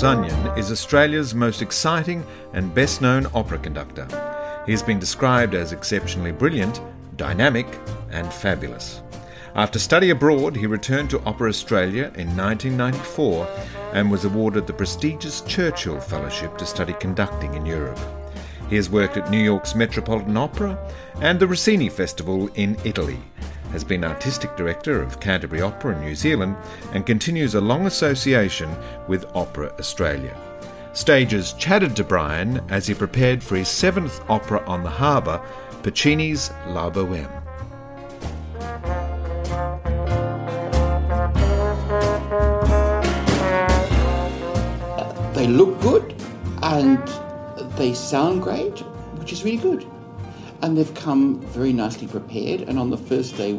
Castles-Onion is Australia's most exciting and best known opera conductor. He has been described as exceptionally brilliant, dynamic, and fabulous. After study abroad, he returned to Opera Australia in 1994 and was awarded the prestigious Churchill Fellowship to study conducting in Europe. He has worked at New York's Metropolitan Opera and the Rossini Festival in Italy, has been artistic director of Canterbury Opera in New Zealand, and continues a long association with Opera Australia. Stagers chatted to Brian as he prepared for his seventh opera on the harbour, Puccini's La Boheme. They look good and they sound great, which is really good. And they've come very nicely prepared. And on the first day,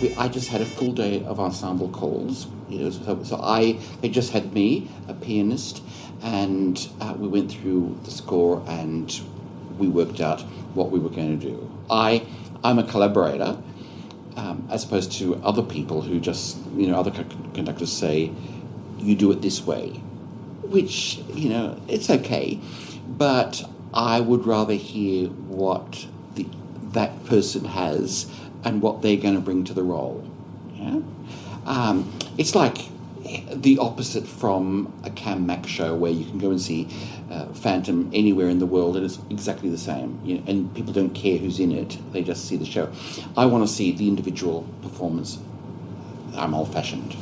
we, I just had a full day of ensemble calls. You know, so, so I they just had me, a pianist, and uh, we went through the score and we worked out what we were going to do. I I'm a collaborator, um, as opposed to other people who just you know other co- conductors say, you do it this way, which you know it's okay, but I would rather hear what that person has and what they're going to bring to the role. Yeah? Um, it's like the opposite from a Cam Mac show where you can go and see uh, Phantom anywhere in the world and it's exactly the same. You know, and people don't care who's in it, they just see the show. I want to see the individual performance. I'm old fashioned.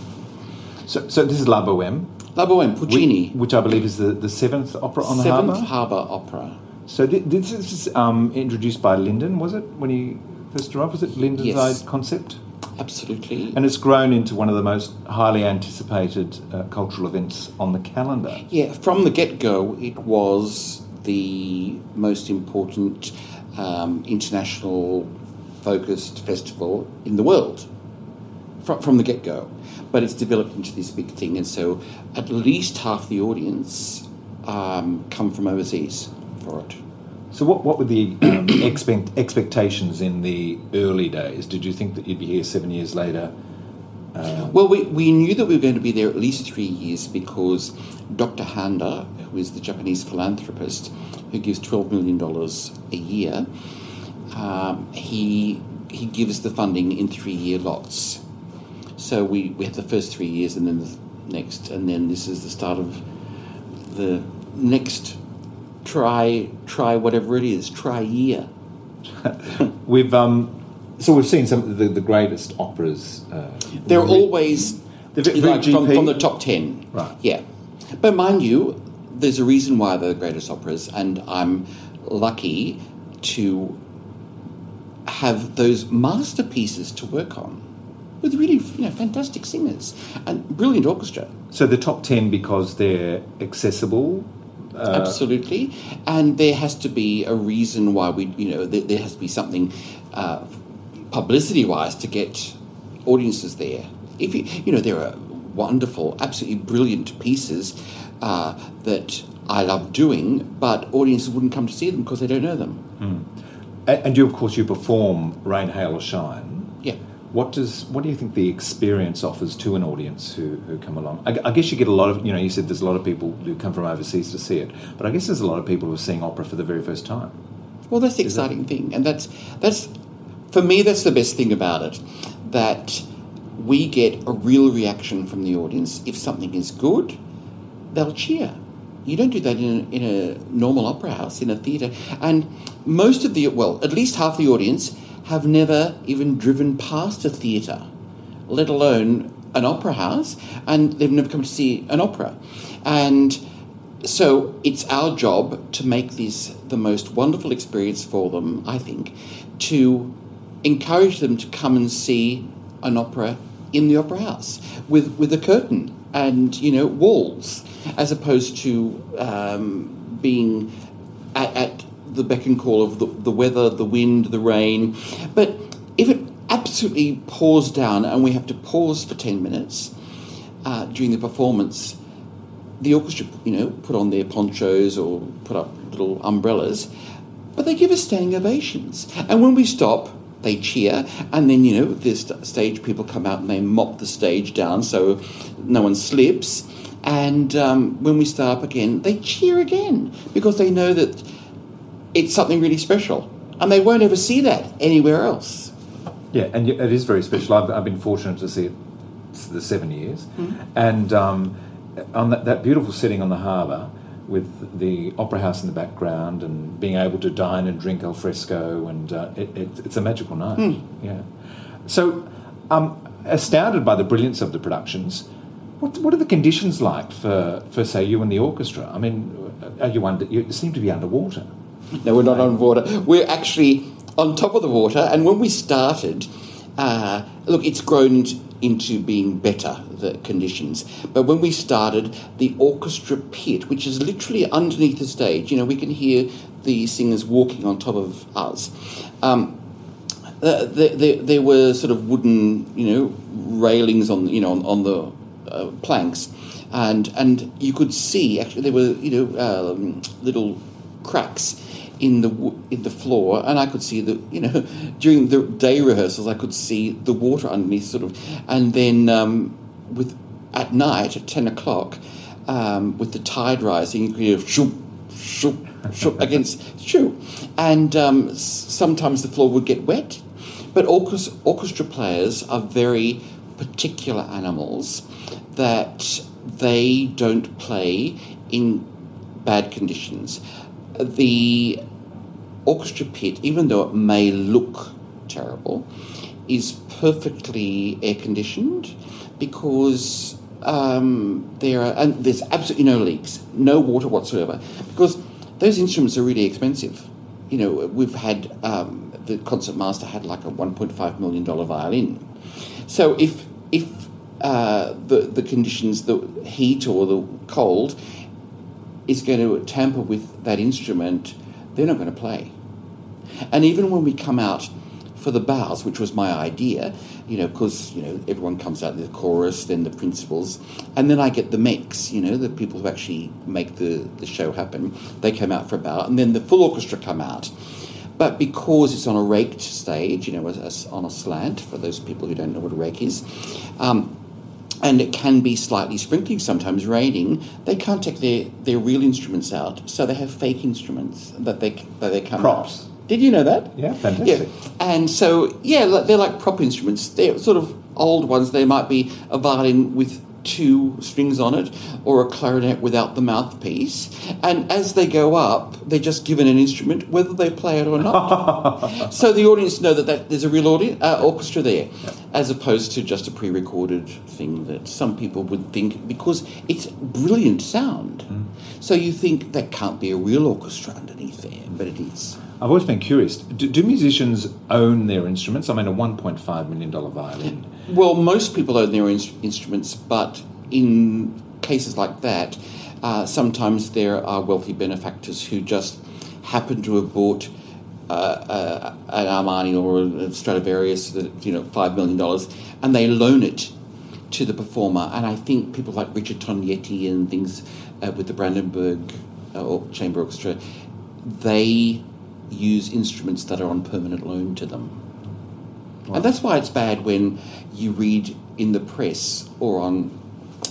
So, so this is La Boheme, La Boheme, Puccini. which I believe is the, the seventh opera on the Seventh harbour. Harbour Opera. So thi- this is um, introduced by Lyndon, was it, when he first arrived? Was it Lyndon's Yes. idea- concept? Absolutely. And it's grown into one of the most highly anticipated uh, cultural events on the calendar. Yeah, from the get go, it was the most important um, international focused festival in the world from, from the get go. But it's developed into this big thing, and so at least half the audience um, come from overseas for it. So, what, what were the um, expect, expectations in the early days? Did you think that you'd be here seven years later? Well, we, we knew that we were going to be there at least three years because Dr. Handa, who is the Japanese philanthropist who gives $12 million a year, um, he, he gives the funding in three year lots. So we, we have the first three years and then the next, and then this is the start of the next try, try whatever it is, try year. We've um, so we've seen some of the, the greatest operas. Uh, They're re- always very- very like from, from the top 10. Right. Yeah. But mind you, there's a reason why they're the greatest operas, and I'm lucky to have those masterpieces to work on with really you know, fantastic singers and brilliant orchestra. So the top ten because they're accessible. Uh, Absolutely. And there has to be a reason why we, you know, there, there has to be something uh, publicity wise to get audiences there. If you, you know, there are wonderful, absolutely brilliant pieces uh, that I love doing, but audiences wouldn't come to see them because they don't know them. a- and you, of course, you perform Rain, Hail, or Shine. Yeah. What does what do you think the experience offers to an audience who, who come along? I, I guess you get a lot of you know you said there's a lot of people who come from overseas to see it, but I guess there's a lot of people who are seeing opera for the very first time. Well, that's the exciting thing, and that's that's for me. That's the best thing about it, that we get a real reaction from the audience. If something is good, they'll cheer. You don't do that in a, in a normal opera house, in a theatre, and most of the well, at least half the audience have never even driven past a theatre, let alone an opera house, and they've never come to see an opera, and so it's our job to make this the most wonderful experience for them, I think, to encourage them to come and see an opera in the opera house with, with a curtain and, you know, walls, as opposed to um, being at, at the beck and call of the, the weather, the wind, the rain. But if it absolutely pours down and we have to pause for 10 minutes uh, during the performance, the orchestra, you know, put on their ponchos or put up little umbrellas, but they give us standing ovations. And when we stop, they cheer, and then you know the st- stage people come out and they mop the stage down so no one slips. And um, when we start up again, they cheer again because they know that it's something really special, and they won't ever see that anywhere else. Yeah, and it is very special. I've, I've been fortunate to see it the seven years, and um, on that, that beautiful setting on the harbour with the opera house in the background and being able to dine and drink al fresco, and uh, it, it, it's a magical night. Yeah. So, um, astounded by the brilliance of the productions, what, what are the conditions like for, for say you and the orchestra? I mean, are you under? You seem to be underwater. No, we're not on water. We're actually on top of the water. And when we started, uh, look, it's grown into being better, the conditions. But when we started, the orchestra pit, which is literally underneath the stage, you know, we can hear the singers walking on top of us. Um, uh, there, there, there were sort of wooden, you know, railings on, you know, on, on the uh, planks, and and you could see actually there were, you know, um, little cracks in the in the floor, and I could see the, you know, during the day rehearsals, I could see the water underneath, sort of, and then um, with at night at ten o'clock, um, with the tide rising, you could hear shoop, shoop, shoop against shoo, and um, sometimes the floor would get wet. But orchestra, orchestra players are very particular animals that they don't play in bad conditions. The orchestra pit, even though it may look terrible, is perfectly air conditioned because um, there are and there's absolutely no leaks, no water whatsoever, because those instruments are really expensive. You know, we've had um, the concertmaster had like a 1.5 million dollar violin, so if if uh, the the conditions, the heat or the cold, is going to tamper with that instrument, they're not going to play. And even when we come out for the bows, which was my idea, you know, because you know everyone comes out the chorus, then the principals, and then I get the mechs, you know, the people who actually make the, the show happen. They come out for a bow, and then the full orchestra come out. But because it's on a raked stage, you know, on a slant, for those people who don't know what a rake is, um, and it can be slightly sprinkling, sometimes raining, they can't take their, their real instruments out, so they have fake instruments that they that they come Props. out. Did you know that? Yeah, fantastic. Yeah, and so yeah, they're like prop instruments. They're sort of old ones. They might be a violin with two strings on it, or a clarinet without the mouthpiece. And as they go up, they're just given an instrument, whether they play it or not. so the audience know that, that there's a real audience, uh, orchestra there, as opposed to just a pre-recorded thing that some people would think because it's brilliant sound. So you think that can't be a real orchestra underneath there, but it is. I've always been curious. Do, do musicians own their instruments? I mean, a one point five million dollar violin. Well, most people own their ins- instruments, but in cases like that, uh, sometimes there are wealthy benefactors who just happen to have bought uh, uh, an Amati or a Stradivarius, that, you know, five million dollars, and they loan it to the performer. And I think people like Richard Tognetti and things uh, with the Brandenburg uh, Chamber Orchestra, they use instruments that are on permanent loan to them. And that's why it's bad when you read in the press or on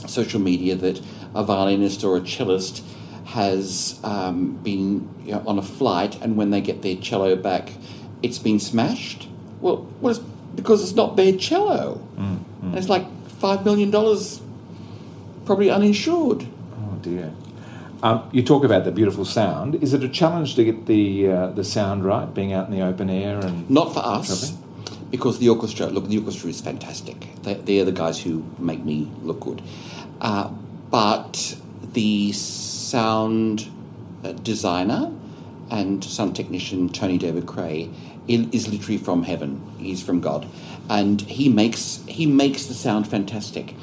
social media that a violinist or a cellist has um, been you know, on a flight and when they get their cello back, it's been smashed. Well, well it's because it's not their cello. And it's like $5 million probably uninsured. Oh dear. Um, you talk about the beautiful sound. Is it a challenge to get the uh, the sound right, being out in the open air and Not for us, because the orchestra, look, the orchestra is fantastic. They, they're the guys who make me look good. Uh, but the sound uh, designer and sound technician, Tony David Cray, is literally from heaven. He's from God. And he makes, he makes the sound fantastic.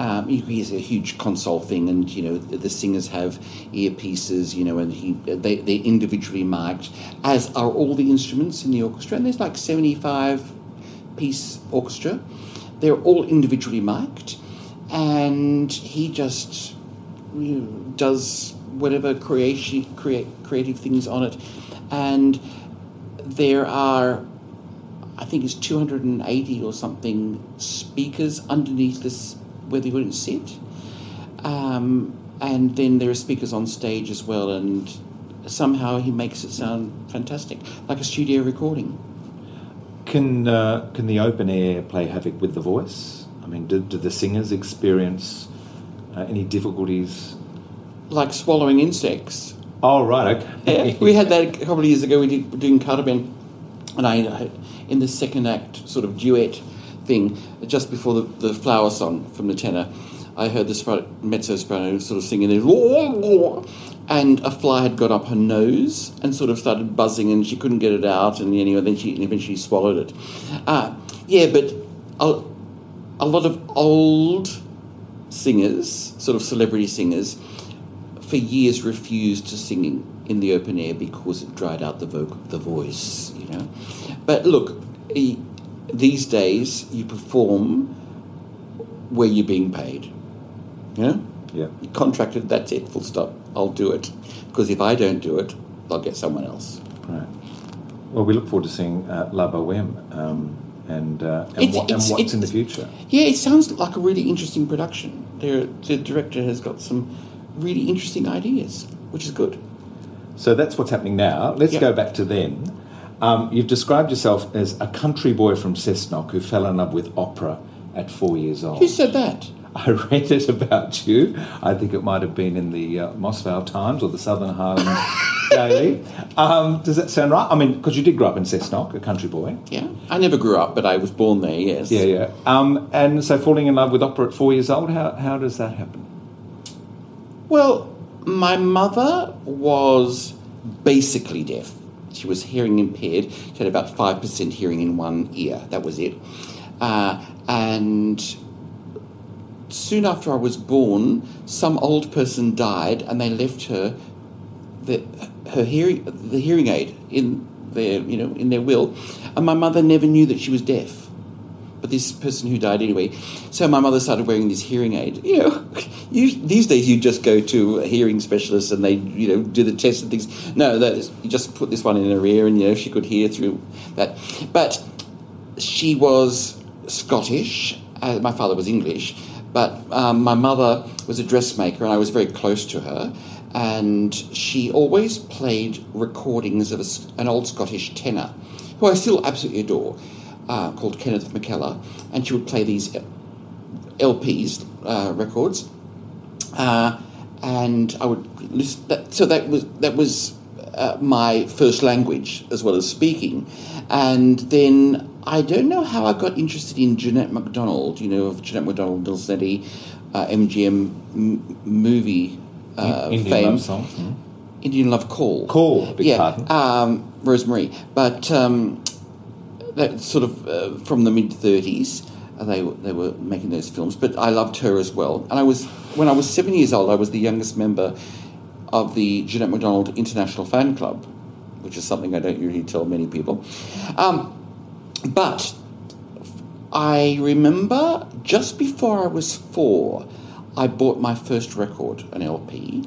Um, he has a huge console thing, and you know the, the singers have earpieces, you know, and he they they're individually mic'd, as are all the instruments in the orchestra. And there's like seventy five piece orchestra. They're all individually mic'd, and he just you know, does whatever creation create creative things on it, and there are I think it's 280 or something speakers underneath this where the audience sit. Um, and then there are speakers on stage as well, and somehow he makes it sound fantastic, like a studio recording. Can uh, can the open air play havoc with the voice? I mean, do, do the singers experience uh, any difficulties? Like swallowing insects. Oh, right, okay. Yeah, we had that a couple of years ago. We did doing Carmen, and I, I, in the second act sort of duet thing, just before the, the flower song from the tenor, I heard the mezzo soprano sort of singing there, and a fly had got up her nose and sort of started buzzing, and she couldn't get it out, and anyway, then she eventually swallowed it. Uh, yeah, but a, a lot of old singers, sort of celebrity singers, for years refused to sing in the open air because it dried out the, the voice, you know. But look, these days you perform where you're being paid, know. Yeah. You contracted, that's it, full stop. I'll do it. Because if I don't do it, I'll get someone else. Right. Well, we look forward to seeing uh, La Boheme um, and, uh, and, It's- what, and it's- what's in the future. Yeah, it sounds like a really interesting production. There, the director has got some really interesting ideas, which is good. So that's what's happening now. Let's Yeah. go back to then. Um, you've described yourself as a country boy from Cessnock who fell in love with opera at four years old. Who said that? I read it about you. I think it might have been in the uh, Mossvale Times or the Southern Highlands Daily. Um, does that sound right? I mean, because you did grow up in Cessnock, a country boy. Yeah, I never grew up, but I was born there. Yes. Yeah, yeah. Um, and so falling in love with opera at four years old, how, how does that happen? Well, my mother was basically deaf. She was hearing impaired. She had about 5% hearing in one ear. That was it. Uh, and soon after I was born, some old person died and they left her the, her hearing, the hearing aid in their, you know, in their will. And my mother never knew that she was deaf but this person who died anyway. So my mother started wearing this hearing aid. You know, you, these days you just go to a hearing specialist and they, you know, do the test and things. No, that is, you just put this one in her ear and you know she could hear through that. But she was Scottish. Uh, my father was English, but um, my mother was a dressmaker and I was very close to her. And she always played recordings of a an old Scottish tenor, who I still absolutely adore uh, called Kenneth McKellar, and she would play these LPs, uh, records, uh, and I would listen. That, so that was that was uh, my first language as well as speaking, and then I don't know how I got interested in Jeanette MacDonald. You know of Jeanette MacDonald, Nelson Eddy, uh, MGM m- movie uh, Indian fame. love song. Mm. Indian Love Call. Call, beg yeah. Um, Rose-Marie. But um, that sort of uh, from the mid thirties, uh, they they were making those films. But I loved her as well. And I was when I was seven years old, I was the youngest member of the Jeanette MacDonald International Fan Club, which is something I don't usually tell many people. Um, but I remember just before I was four, I bought my first record, an LP,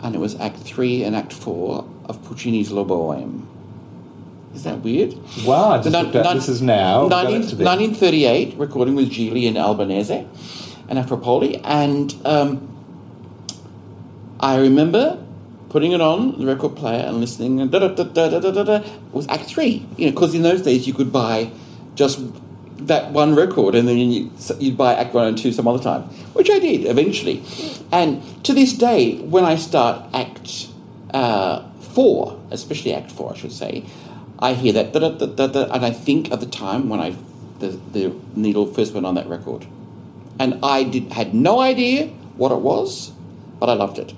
and it was Act Three and Act Four of Puccini's La Boheme. Is that weird? Wow, I just The looked at nin- this is now. 19, it to there. 1938, recording with Gigli and Albanese and Afro Poli, and um, I remember putting it on the record player and listening, and da da da da da da da. was Act Three, you know, because in those days you could buy just that one record, and then you, you'd buy Act One and Two some other time, which I did eventually. And to this day, when I start Act uh, Four, especially Act Four, I should say, I hear that da da da and I think of the time when I the, the needle first went on that record, and I did had no idea what it was, but I loved it.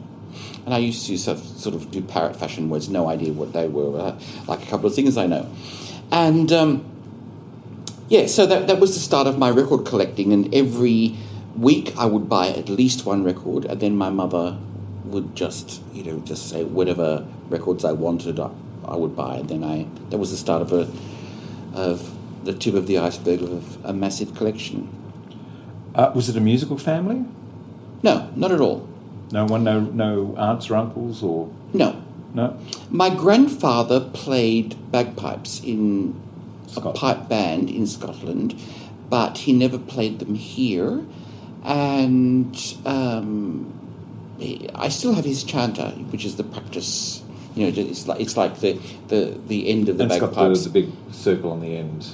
And I used to sort of, sort of do parrot fashion words, no idea what they were, uh, like a couple of things I know. And um, yeah, so that, that was the start of my record collecting, and every week I would buy at least one record, and then my mother would just, you know, just say whatever records I wanted, I, would buy, then I that was the start of a of the tip of the iceberg of a massive collection. Uh, was it a musical family? No, not at all. No one, no, no aunts or uncles or No, no. My grandfather played bagpipes in a pipe band in Scotland, but he never played them here. And um, I still have his chanter, which is the practice. You know, it's like it's like the the, the end of the And it's got the, the big circle on the end.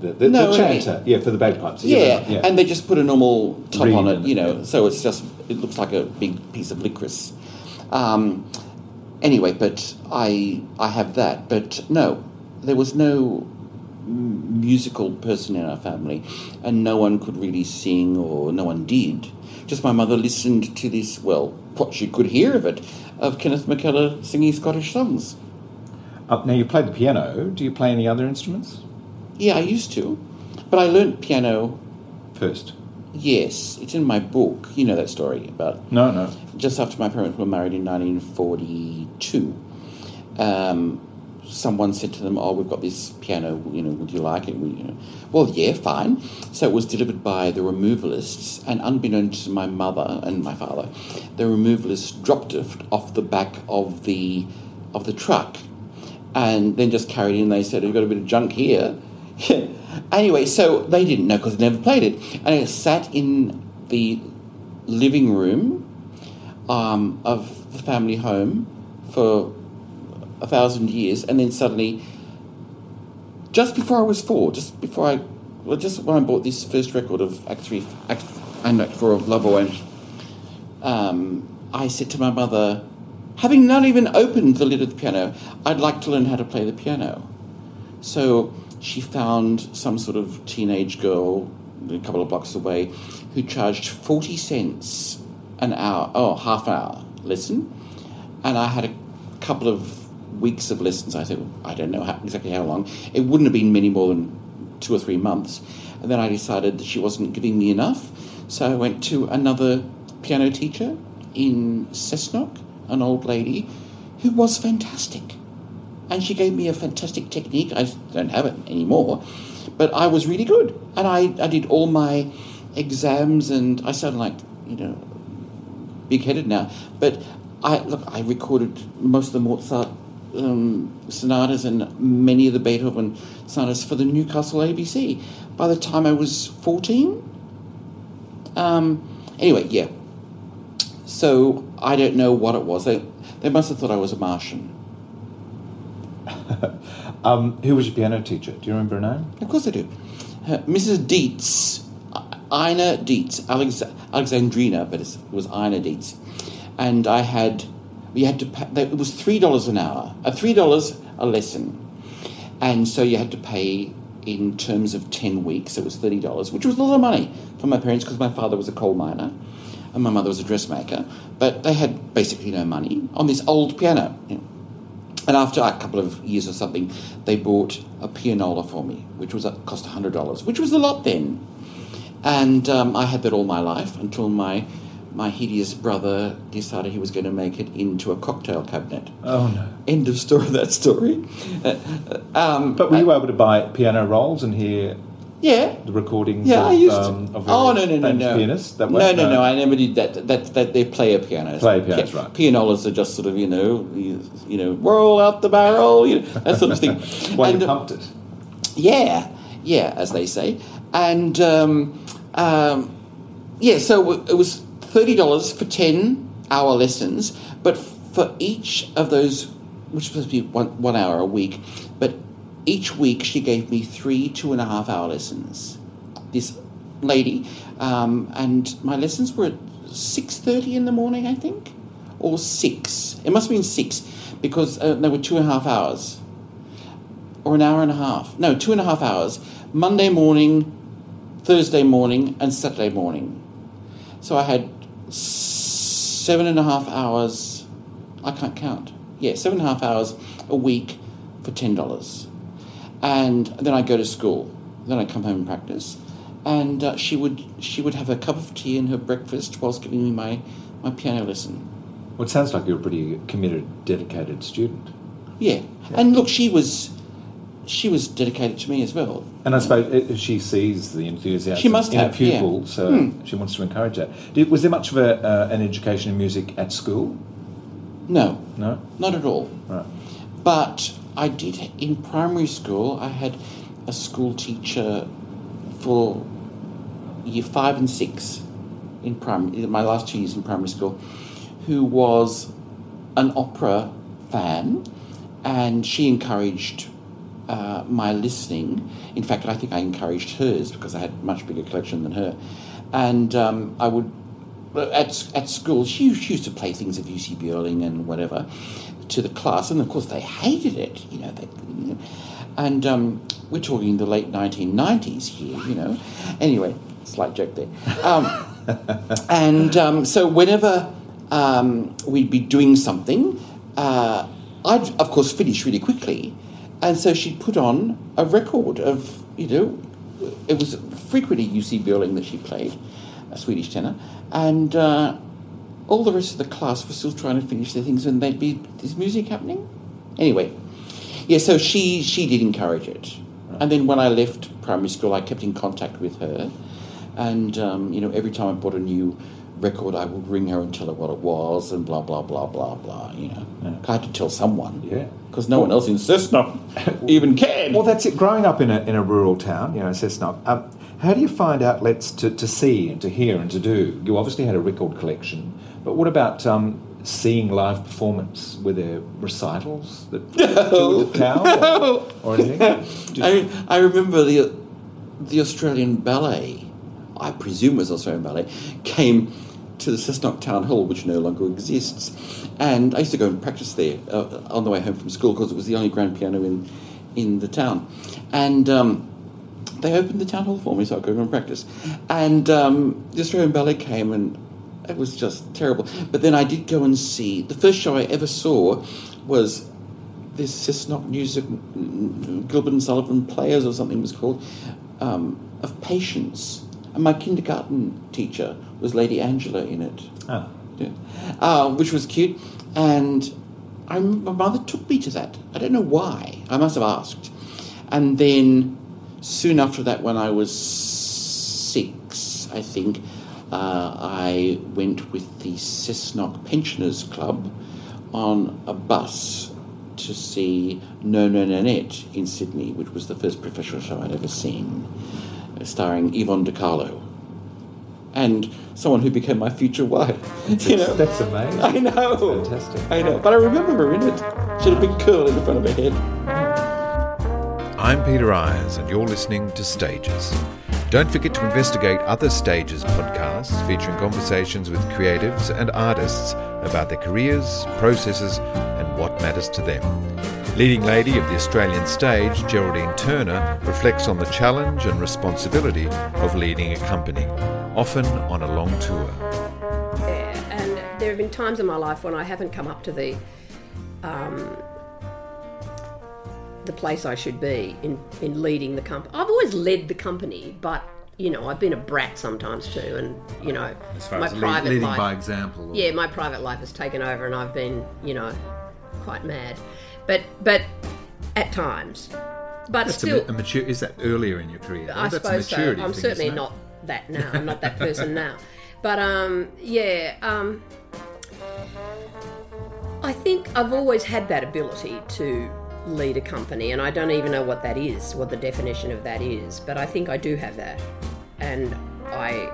The, the, No, the chanter, yeah, for the bagpipes. Yeah, yeah. and they just put a normal top Reed on it, you know, yeah. so it's just it looks like a big piece of licorice. Um, anyway, but I I have that, but no, there was no musical person in our family, and no one could really sing, or no one did. Just my mother listened to this, well, what she could hear of it, of Kenneth McKellar singing Scottish songs. Uh, now you played the piano. Do you play any other instruments Yeah, I used to, but I learnt piano. first? Yes, it's in my book. You know that story about No, no. just after my parents were married in 1942, um, someone said to them, "Oh, we've got this piano. You know, would you like it?" We, you know, well, yeah, fine. So it was delivered by the removalists, and unbeknownst to my mother and my father, the removalists dropped it off the back of the of the truck, and then just carried it in. They said, "We've got a bit of junk here." anyway, so they didn't know because they never played it, and it sat in the living room um, of the family home for a thousand years, and then suddenly, just before I was four, just before I, well, just when I bought this first record of Act Three, Act and Act Four of La Boheme, um, I said to my mother, having not even opened the lid of the piano, I'd like to learn how to play the piano. So she found some sort of teenage girl a couple of blocks away who charged 40 cents an hour, oh, half an hour lesson. And I had a couple of weeks of lessons. I said, I don't know how, exactly how long. It wouldn't have been many more than two or three months. And then I decided that she wasn't giving me enough. So I went to another piano teacher in Cessnock, an old lady who was fantastic and she gave me a fantastic technique. I don't have it anymore, but I was really good, and I, I did all my exams, and I sound like you know big headed now, but I look I recorded most of the Mozart um, sonatas and many of the Beethoven sonatas for the Newcastle ABC. By the time I was fourteen, um, anyway, yeah. So I don't know what it was. They they must have thought I was a Martian. Um, who was your piano teacher? Do you remember her name? Of course I do. Uh, Mrs. Dietz, Ina Dietz, Alex- Alexandrina, but it was Ina Dietz. And I had, we had to pay, it was $3 an hour, uh, $3 a lesson. And so you had to pay in terms of 10 weeks, it was $30, which was a lot of money for my parents because my father was a coal miner and my mother was a dressmaker. But they had basically no money on this old piano. you know. And after a couple of years or something, they bought a pianola for me, which was a, cost hundred dollars, which was a lot then. And um, I had that all my life until my my hideous brother decided he was going to make it into a cocktail cabinet. Oh no! End of story. That story. Uh, um, But were you able to buy piano rolls and hear yeah. the recordings? Yeah, of, I used um, to. of Oh no no no no! pianists that no no no! I never did that. That that they're player pianos. Player pianos, Pi- right. Pianolas are just sort of you know you, you know roll out the barrel you know that sort of thing. While And, you uh, pumped it. Yeah, yeah, as they say. And um, um, yeah, so it was thirty dollars for ten hour lessons, but for each of those, which was supposed to be one, one hour a week, but each week she gave me three two and a half hour lessons. This lady, um, and my lessons were at six thirty in the morning, I think, or six. It must have been six because uh, they were two and a half hours or an hour and a half. No, two and a half hours. Monday morning, Thursday morning, and Saturday morning. So I had seven and a half hours. I can't count. Yeah, seven and a half hours a week for ten dollars, and then I go to school. Then I come home and practice, and uh, she would she would have a cup of tea and her breakfast whilst giving me my my piano lesson. Well, it sounds like you're a pretty committed, dedicated student. Yeah, and look, she was she was dedicated to me as well. And I suppose she sees the enthusiasm She must in have, a pupil, yeah. so Hmm. she wants to encourage that. Did, was there much of a, uh, an education in music at school? No, No? not at all. Right. But I did in primary school. I had a school teacher for year five and six in primary, my last two years in primary school, who was an opera fan, and she encouraged uh, my listening. In fact, I think I encouraged hers because I had a much bigger collection than her. And um, I would, at, at school, she, she used to play things of Jussi Björling and whatever to the class, and of course they hated it, you know. They, you know. And um, we're talking the late 1990s here, you know. Anyway, slight joke there. Um, and um, so whenever um, we'd be doing something, uh, I'd of course finish really quickly, and so she'd put on a record of you know, it was frequently Jussi Björling that she played, a Swedish tenor, and uh, all the rest of the class were still trying to finish their things, and they'd be, is music happening? Anyway, yeah, so she she did encourage it, and then when I left primary school, I kept in contact with her, and um, you know every time I bought a new record, I would ring her and tell her what it was, and blah blah blah blah blah. You know, Yeah. I had to tell someone, Yeah. because no one else in Cessnock even cared. Well, that's it. Growing up in a, in a rural town, you know, Cessnock, um, how do you find outlets to, to see and to hear and to do? You obviously had a record collection, but what about um, seeing live performance? Were there recitals that with the town or, or anything? I, I remember the the Australian Ballet, I presume it was Australian Ballet, came to the Cessnock Town Hall, which no longer exists. And I used to go and practice there uh, on the way home from school because it was the only grand piano in, in the town. And um, they opened the town hall for me, so I could go and practice. And um, the Australian Ballet came, and it was just terrible. But then I did go and see the first show I ever saw was this Cessnock music, Gilbert and Sullivan Players or something it was called, um, of Patience. And my kindergarten teacher was Lady Angela in it, Ah, yeah. uh, which was cute. And I, my mother took me to that. I don't know why. I must have asked. And then soon after that, when I was six, I think, uh, I went with the Cessnock Pensioners Club on a bus to see No No Nanette in Sydney, which was the first professional show I'd ever seen, starring Yvonne De Carlo. And someone who became my future wife. You know? that's amazing. I know. That's fantastic. I know. But I remember her in it. She had a big curl in the front of her head. I'm Peter Ayres, and you're listening to Stages. Don't forget to investigate other Stages podcasts featuring conversations with creatives and artists about their careers, processes, and what matters to them. Leading lady of the Australian stage, Geraldine Turner, reflects on the challenge and responsibility of leading a company, often on a long tour. Yeah, and there have been times in my life when I haven't come up to the um, the place I should be in, in leading the company. I've always led the company, but you know, I've been a brat sometimes too, and you know, my private life. By example. yeah, my private life has taken over, and I've been, you know, quite mad. But but at times, but That's still, a, a mature. Is that earlier in your career? I that's suppose so. I'm thing, certainly not that now. I'm not that person now. But um, yeah, um, I think I've always had that ability to lead a company, and I don't even know what that is, what the definition of that is. But I think I do have that, and I,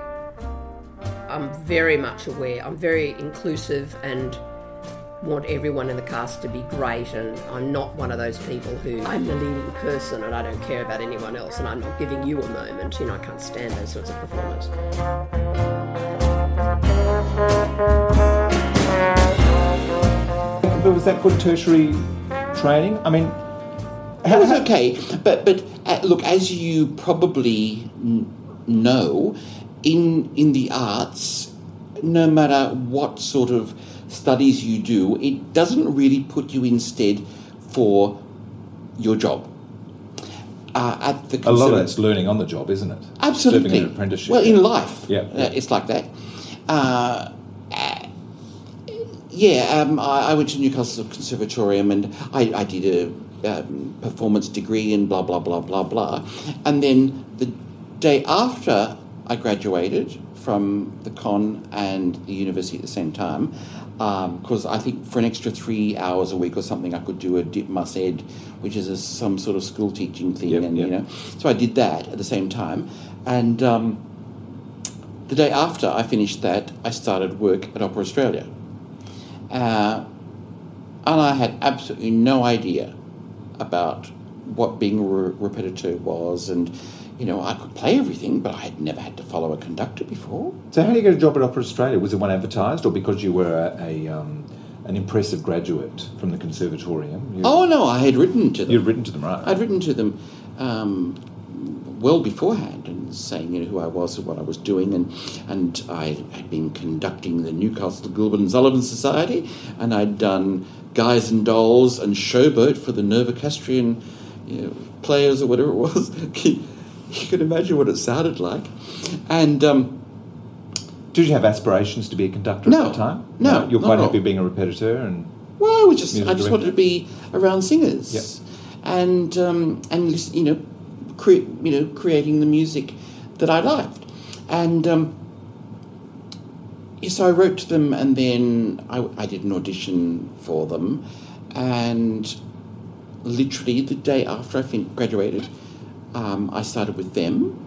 I'm very much aware. I'm very inclusive and want everyone in the cast to be great and I'm not one of those people who I'm the leading person and I don't care about anyone else and I'm not giving you a moment. You know, I can't stand those sorts of performers. But was that good tertiary training? I mean, It was okay, but but uh, look, as you probably n- know, in in the arts, no matter what sort of studies you do, it doesn't really put you instead for your job. Uh, at the a lot of that's learning on the job, isn't it? Absolutely. Serving an apprenticeship. Well, in life, Yeah, uh, yeah. it's like that. Yeah, um, I, I went to Newcastle Conservatorium and I, I did a um, performance degree and blah blah blah blah blah, and then the day after I graduated from the con and the university at the same time because I think for an extra three hours a week or something, I could do a dip mus ed, which is a, some sort of school teaching thing, Yep, and yep. you know, so I did that at the same time, and um, the day after I finished that, I started work at Opera Australia, uh, and I had absolutely no idea about what being a re- repetiteur was, and you know, I could play everything, but I had never had to follow a conductor before. So, how did you get a job at Opera Australia? Was it one advertised, or because you were a, a um, an impressive graduate from the conservatorium? You, Oh no, I had written to them. you'd written to them, right? I'd written to them um, well beforehand and saying you know who I was and what I was doing, and and I had been conducting the Newcastle Gilbert and Sullivan Society, and I'd done Guys and Dolls and Showboat for the Novocastrian you know, players or whatever it was. you can imagine what it sounded like, and. Um, Did you have aspirations to be a conductor No. at that time? No, no you're quite happy being a repetiteur, and Well, I was just I just director. wanted to be around singers, Yep. and um, and you know, cre- you know, creating the music that I liked, and um, so I wrote to them, and then I, I did an audition for them, and literally the day after I fin- graduated, um, I started with them.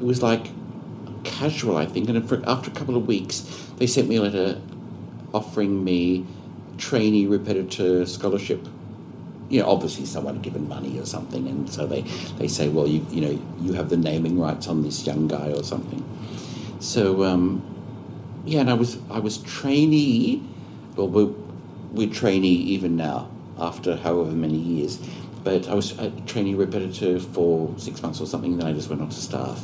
It was like casual, I think, and for, after a couple of weeks, they sent me a letter offering me trainee repetiteur scholarship. You know, obviously someone given money or something, and so they, they say, well, you you know, you have the naming rights on this young guy or something. So um, yeah, and I was I was trainee. Well, we're, we're trainee even now after however many years, but I was a trainee repetiteur for six months or something. Then I just went on to staff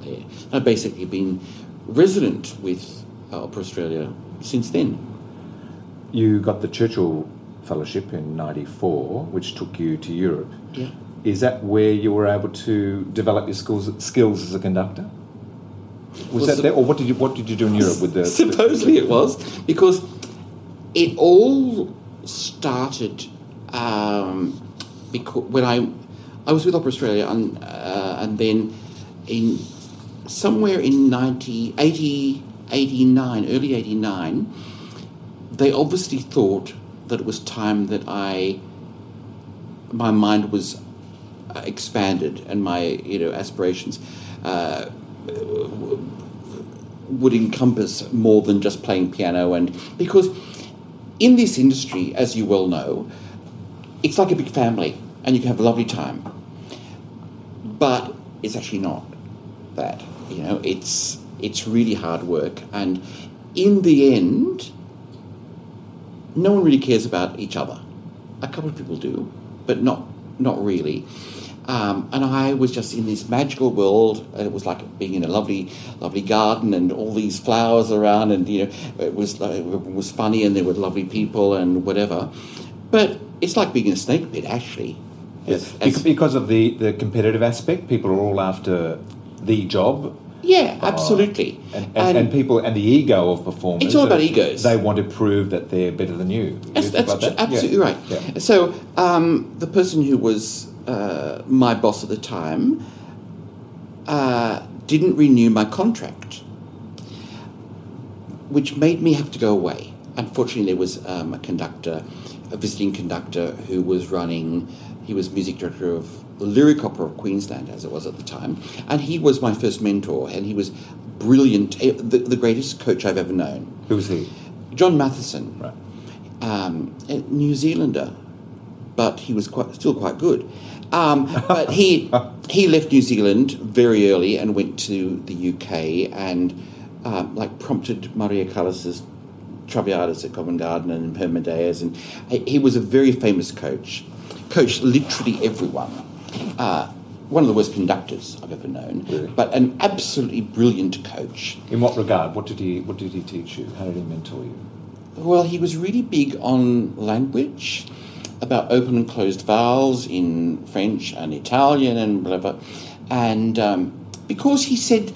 there. I've basically been resident with uh, Opera Australia since then. you got the Churchill Fellowship in '94, which took you to Europe. Yeah. Is that where you were able to develop your skills skills as a conductor? Was Well, that there, or what did you what did you do in Europe with the? Supposedly it was because it all started um, because when I I was with Opera Australia and uh, and then in somewhere in 90, 80, 89, early 89, they obviously thought that it was time that I my mind was uh, expanded and my you know aspirations uh, would encompass more than just playing piano. And because in this industry as you well know it's like a big family and you can have a lovely time. But it's actually not that you know it's it's really hard work. And in the end no one really cares about each other a couple of people do but not not really um, and I was just in this magical world, and it was like being in a lovely, lovely garden, and all these flowers around, and you know, it was it was funny, and there were lovely people, and whatever. But it's like being in a snake pit, actually. Yes, As- Bec- because of the, the competitive aspect, people are all after the job. Yeah, absolutely. And, and, and people and the ego of performers. It's all about egos. They want to prove that they're better than you. That's, that's tr- that? absolutely Yeah. right. Yeah. So um, the person who was uh, my boss at the time uh, didn't renew my contract, which made me have to go away. Unfortunately, there was um, a conductor, a visiting conductor, who was running. He was music director of the Lyric Opera of Queensland, as it was at the time, and he was my first mentor, and he was brilliant, eh, the, the greatest coach I've ever known. Who was he? John Matheson Right. um, a New Zealander, but he was quite, still quite good. Um, but he he left New Zealand very early and went to the UK and um, like prompted Maria Callas's Traviatas at Covent Garden and her Medeas, and he, he was a very famous coach. Coached literally everyone. Uh, one of the worst conductors I've ever known, Really? but an absolutely brilliant coach. In what regard? What did he What did he teach you? How did he mentor you? Well, he was really big on language, about open and closed vowels in French and Italian and whatever. And um, because he said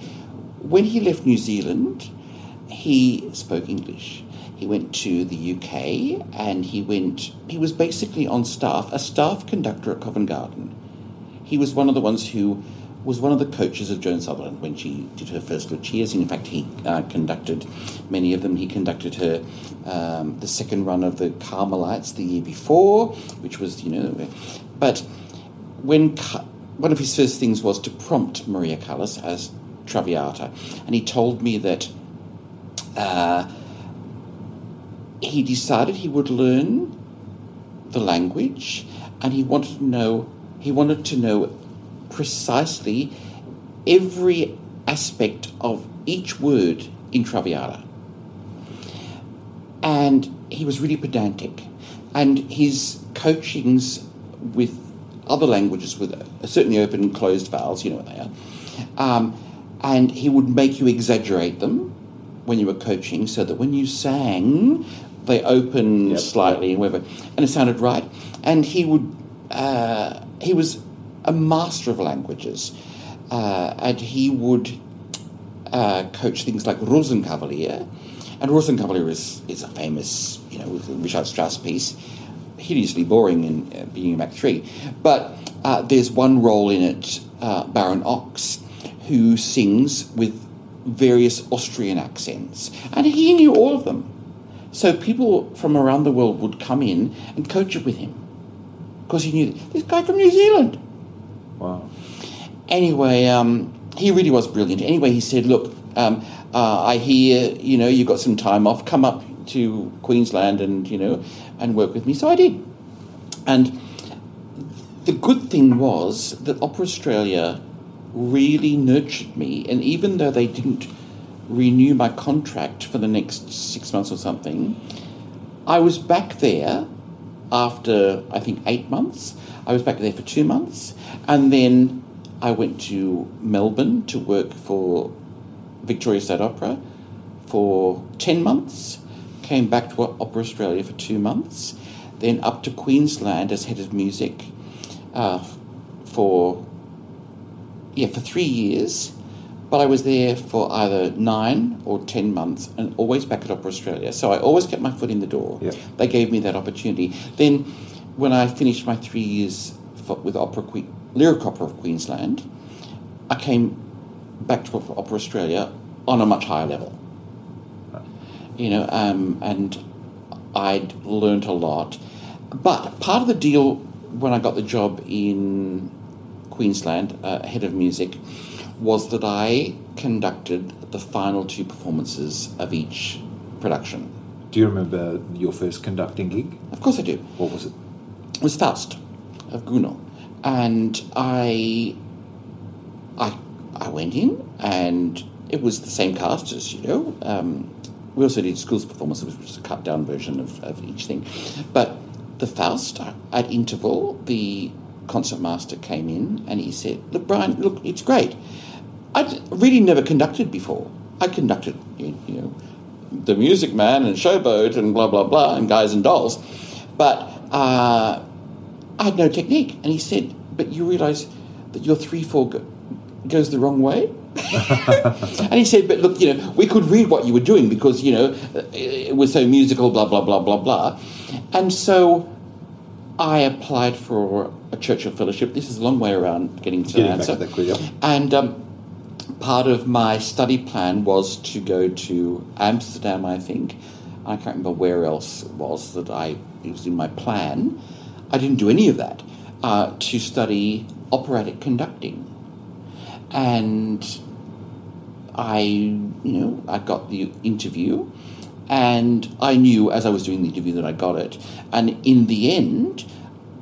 when he left New Zealand, he spoke English. He went to the UK and he went, he was basically on staff, a staff conductor at Covent Garden. He was one of the ones who was one of the coaches of Joan Sutherland when she did her first Lucias. In fact, he uh, conducted many of them. He conducted her um, the second run of the Carmelites the year before, which was, you know, but when one of his first things was to prompt Maria Callas as Traviata, and he told me that uh, he decided he would learn the language, and he wanted to know he wanted to know precisely every aspect of each word in Traviata. And he was really pedantic. And his coachings with other languages, with certainly open and closed vowels, you know what they are, um, and he would make you exaggerate them when you were coaching so that when you sang, they opened Yep. slightly and whatever, and it sounded right. And he would, uh, he was a master of languages, uh, and he would uh, coach things like Rosenkavalier, and Rosenkavalier is, is a famous, you know, Richard Strauss piece, hideously boring in uh, being Act Three, but uh, there's one role in it, Baron Ochs, who sings with various Austrian accents, and he knew all of them. So people from around the world would come in and coach it with him because he knew this guy from New Zealand. Wow. Anyway, um, he really was brilliant. Anyway, he said, "Look, um, uh, I hear you know you got some time off. Come up to Queensland and you know and work with me." So I did, and the good thing was that Opera Australia really nurtured me, and even though they didn't renew my contract for the next six months or something, I was back there after I think eight months. I was back there for two months, and then I went to Melbourne to work for Victoria State Opera for ten months. Came back to Opera Australia for two months, then up to Queensland as head of music uh, for yeah for three years. But I was there for either nine or ten months, and always back at Opera Australia. So I always kept my foot in the door. Yeah. They gave me that opportunity. Then, when I finished my three years for, with Opera que- Lyric Opera of Queensland, I came back to Opera, Opera Australia on a much higher level. You know, um, and I'd learnt a lot. But part of the deal when I got the job in Queensland, uh, head of music, was that I conducted the final two performances of each production. Do you remember your first conducting gig? Of course I do. What was it? It was Faust of Gounod. And I, I, I went in, and it was the same cast as you know. Um, we also did schools performances, which was a cut down version of, of each thing. But the Faust, at interval, the concertmaster came in and he said, "Look, Brian, look, it's great. I'd really never conducted before. I conducted, you know, the Music Man and Showboat and blah blah blah and Guys and Dolls, but uh, I had no technique." And he said, "But you realise that your three four go- goes the wrong way." and he said, "But look, you know, we could read what you were doing because you know it was so musical, blah blah blah blah blah." And so I applied for a Churchill Fellowship. This is a long way around getting to Getting the back answer. to that quiz, yep. And um, part of my study plan was to go to Amsterdam, I think. I can't remember where else it was that I it was in my plan. I didn't do any of that uh, to study operatic conducting, and I, you know, I got the interview, and I knew as I was doing the interview that I got it. And in the end,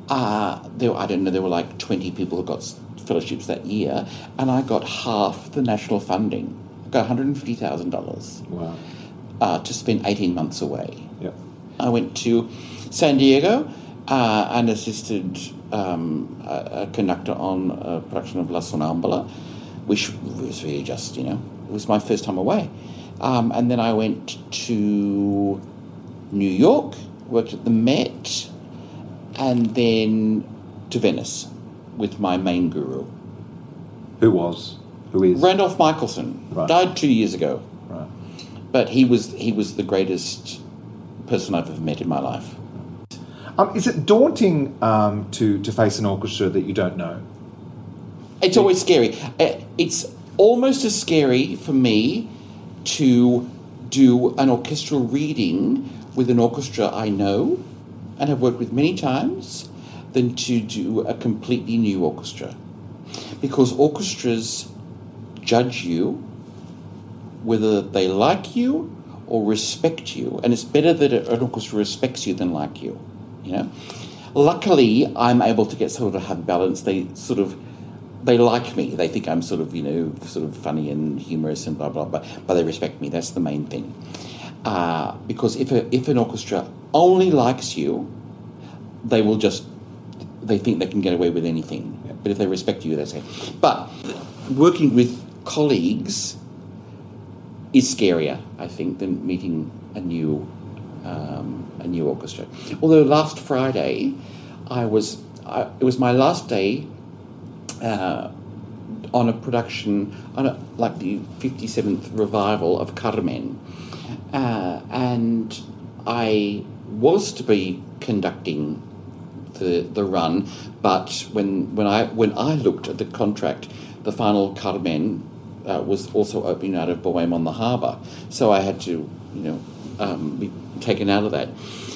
uh, there I don't know, there were like twenty people who got fellowships that year, and I got half the national funding. I got one hundred and fifty thousand dollars Wow. uh, to spend eighteen months away. Yep. I went to San Diego uh, and assisted um, a, a conductor on a production of La Sonnambula, which was really just, you know, it was my first time away. Um, and then I went to New York, worked at the Met, and then to Venice with my main guru. Who was? Who is? Randolph Michelson Right. died two years ago, Right. but he was he was the greatest person I've ever met in my life. Um, is it daunting um, to, to face an orchestra that you don't know? It's always scary. Uh, It's almost as scary for me to do an orchestral reading with an orchestra I know and have worked with many times than to do a completely new orchestra. Because orchestras judge you whether they like you or respect you, and it's better that an orchestra respects you than like you. You know. Luckily, I'm able to get sort of have balance. They sort of they like me. They think I'm sort of you know sort of funny and humorous and blah blah blah. But they respect me. That's the main thing. Uh, because if a, if an orchestra only likes you, they will just they think they can get away with anything. But if they respect you, they say. But working with colleagues is scarier, I think, than meeting a new um, a new orchestra. Although last Friday, I was I, it was my last day uh, on a production on a, like the fifty seventh revival of Carmen, uh, and I was to be conducting the the run, but when when I when I looked at the contract, the final Carmen uh, was also opening out of Bohème on the Harbour, so I had to you know um, be taken out of that.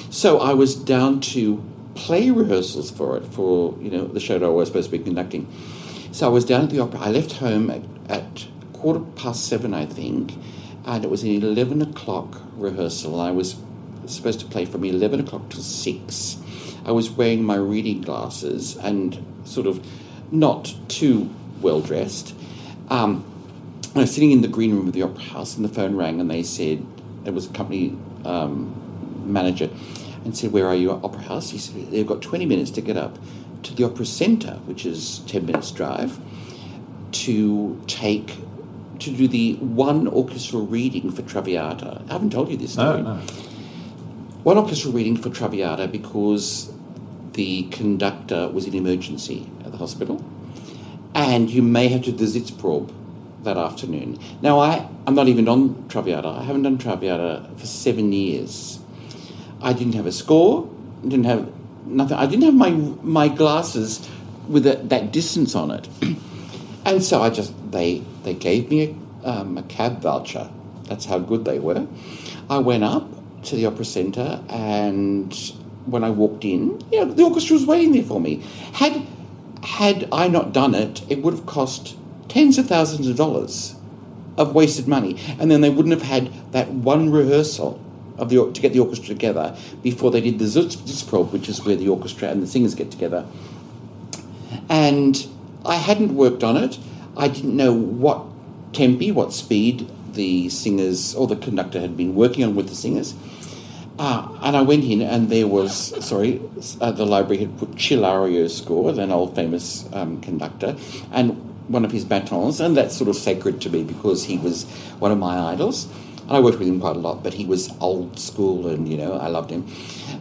So I was down to play rehearsals for it for you know the show that I was supposed to be conducting. So I was down at the opera. I left home at, at quarter past seven, I think, and it was an eleven o'clock rehearsal. I was supposed to play from eleven o'clock till six. I was wearing my reading glasses and sort of not too well dressed. Um, I was sitting in the green room of the opera house, and the phone rang, and they said it was a company um, manager, and said, "Where are you at Opera House?" He said, "They've got twenty minutes to get up to the Opera Centre, which is ten minutes drive, to take." To do the one orchestral reading for Traviata. I haven't told you this No, no. One orchestral reading for Traviata because the conductor was in emergency at the hospital, and you may have to do the Sitzprobe that afternoon. Now, I, I'm not even on Traviata. I haven't done Traviata for seven years. I didn't have a score, didn't have nothing. I didn't have my, my glasses with a, that distance on it. and so I just, they, they gave me a, um, a cab voucher. That's how good they were. I went up to the Opera Centre, and when I walked in, you know, the orchestra was waiting there for me. Had had I not done it, it would have cost tens of thousands of dollars of wasted money, and then they wouldn't have had that one rehearsal of the to get the orchestra together before they did the Zutz- Sitzprobe, which is where the orchestra and the singers get together. And I hadn't worked on it. I didn't know what tempi, what speed the singers or the conductor had been working on with the singers. Uh, and I went in, and there was sorry, uh, the library had put Cillario's score, an old famous um, conductor, and one of his batons, and that's sort of sacred to me because he was one of my idols. And I worked with him quite a lot, but he was old school, and you know I loved him.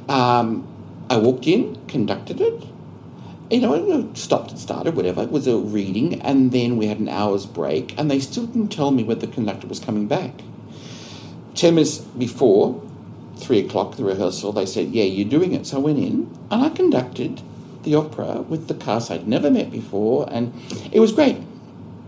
Um, I walked in, conducted it, you know, stopped and started, whatever. It was a reading, and then we had an hour's break, and they still didn't tell me whether the conductor was coming back. Ten minutes before, three o'clock, the rehearsal, they said, Yeah, you're doing it. So I went in, and I conducted the opera with the cast I'd never met before, and it was great.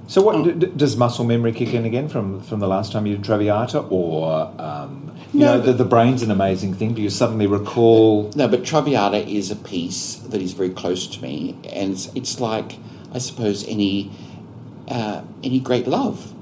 So, what d- d- does muscle memory kick in again from from the last time you did Traviata, or um, you No, know, the, the brain's an amazing thing. Do you suddenly recall? No, but Traviata is a piece that is very close to me, and it's, it's like, I suppose, any uh, any great love.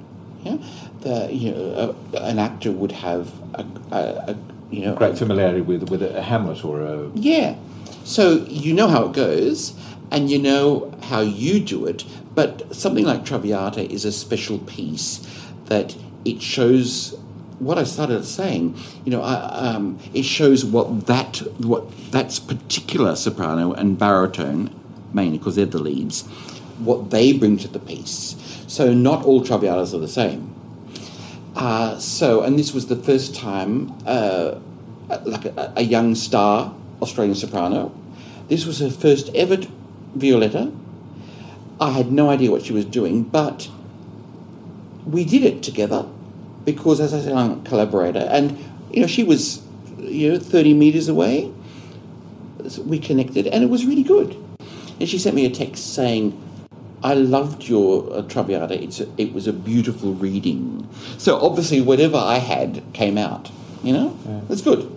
Yeah, the you know, a, an actor would have a, a, a you know Great familiarity with with a Hamlet or a Yeah. So you know how it goes and you know how you do it, but something like Traviata is a special piece that it shows what I started saying, you know, I, um, it shows what that what that's particular soprano and baritone, mainly because they're the leads, what they bring to the piece. So not all Traviatas are the same. Uh, so, and this was the first time, uh, like a, a young star Australian soprano. This was her first ever Violetta. I had no idea what she was doing, but we did it together because, as I said, I'm a collaborator, and you know she was, you know, 30 meters away. So We connected, and it was really good. And she sent me a text saying, I loved your uh, Traviata. It's a, it was a beautiful reading. So obviously, whatever I had came out. You know, that's good.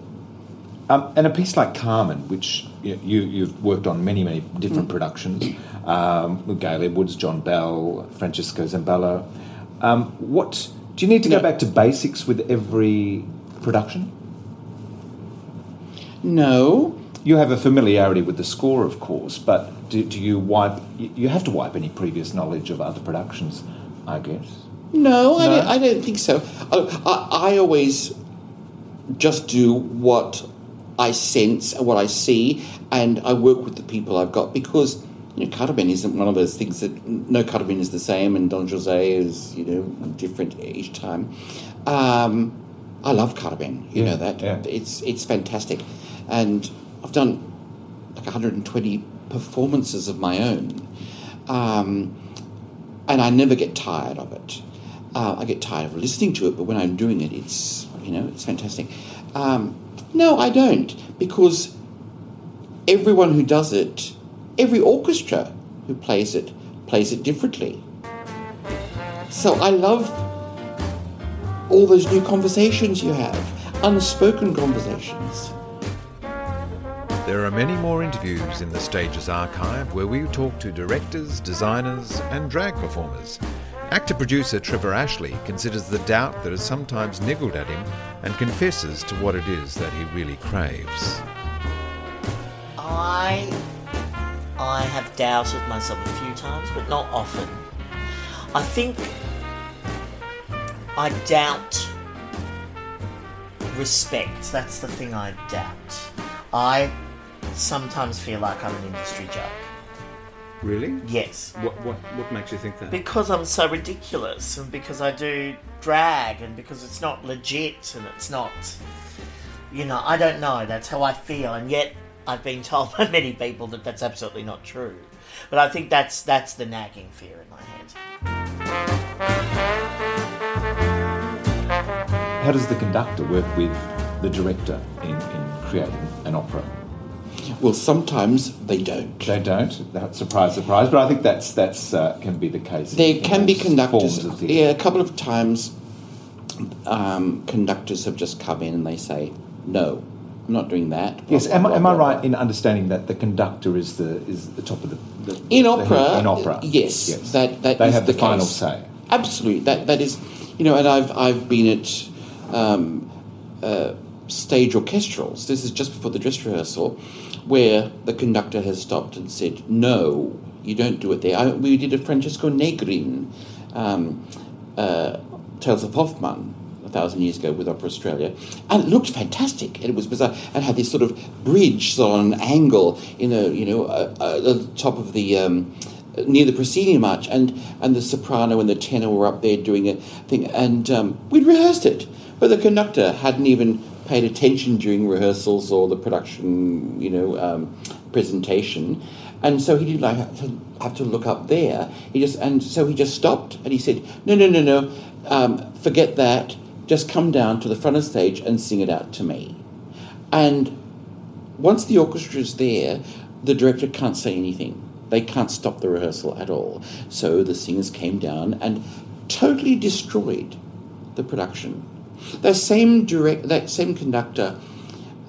Um, and a piece like Carmen, which you, you, you've worked on many, many different productions um, with Gale Edwards, John Bell, Francesco Zambello. Um, what do you need to go back to basics with every production? No, You have a familiarity with the score, of course, but do, do you wipe? You have to wipe any previous knowledge of other productions, I guess. no, I, Don't, I don't think so. I, I, I always just do what I sense and what I see, and I work with the people I've got because you know, Carmen isn't one of those things that no Carmen is the same, and Don Jose is you know different each time. Um, I love Carmen, you Yeah, know that yeah. it's it's fantastic, and I've done like 120 performances of my own, um, and I never get tired of it. Uh, I get tired of listening to it, but when I'm doing it, it's you know it's fantastic. Um, no, I don't because everyone who does it, every orchestra who plays it, plays it differently. So I love all those new conversations you have, unspoken conversations. There are many more interviews in the Stages archive where we talk to directors, designers, and drag performers. Actor producer Trevor Ashley considers the doubt that has sometimes niggled at him and confesses to what it is that he really craves. I I have doubted myself a few times, but not often. I think I doubt respect. That's the thing I doubt. I sometimes feel like I'm an industry joke. Really? Yes. What, what, what makes you think that? Because I'm so ridiculous, and because I do drag, and because it's not legit, and it's not, you know, I don't know. That's how I feel, and yet I've been told by many people that that's absolutely not true. But I think that's that's the nagging fear in my head. How does the conductor work with the director in, in creating an opera? Well, sometimes they don't. They don't. That surprise, surprise. But I think that's that's uh, can be the case. There can be conductors. Yeah, a couple of times, um, conductors have just come in and they say, "No, I'm not doing that." blah, Yes, blah, am, I- blah, am I right in understanding that the conductor is the is the top of the, the In opera, in opera? yes, that- that they is have the the, final case. say. Absolutely, that that is, you know, and I've I've been at um, uh, stage orchestrals. This is just before the dress rehearsal, where the conductor has stopped and said, "No, you don't do it there." I, we did a Francesco Negrin, um, uh, Tales of Hoffmann. A thousand years ago with Opera Australia, and it looked fantastic. And it was bizarre, and had this sort of bridge sort of on an angle, in a you know, at the top of the um, near the proscenium arch, and and the soprano and the tenor were up there doing a thing, and um, we'd rehearsed it, but the conductor hadn't even paid attention during rehearsals or the production, you know, um, presentation, and so he didn't like have to, look up there. He just and so he just stopped and he said, "No, no, no, no, um, forget that. Just come down to the front of the stage and sing it out to me." And once the orchestra is there, the director can't say anything. They can't stop the rehearsal at all. So the singers came down and totally destroyed the production. That same direct, that same conductor,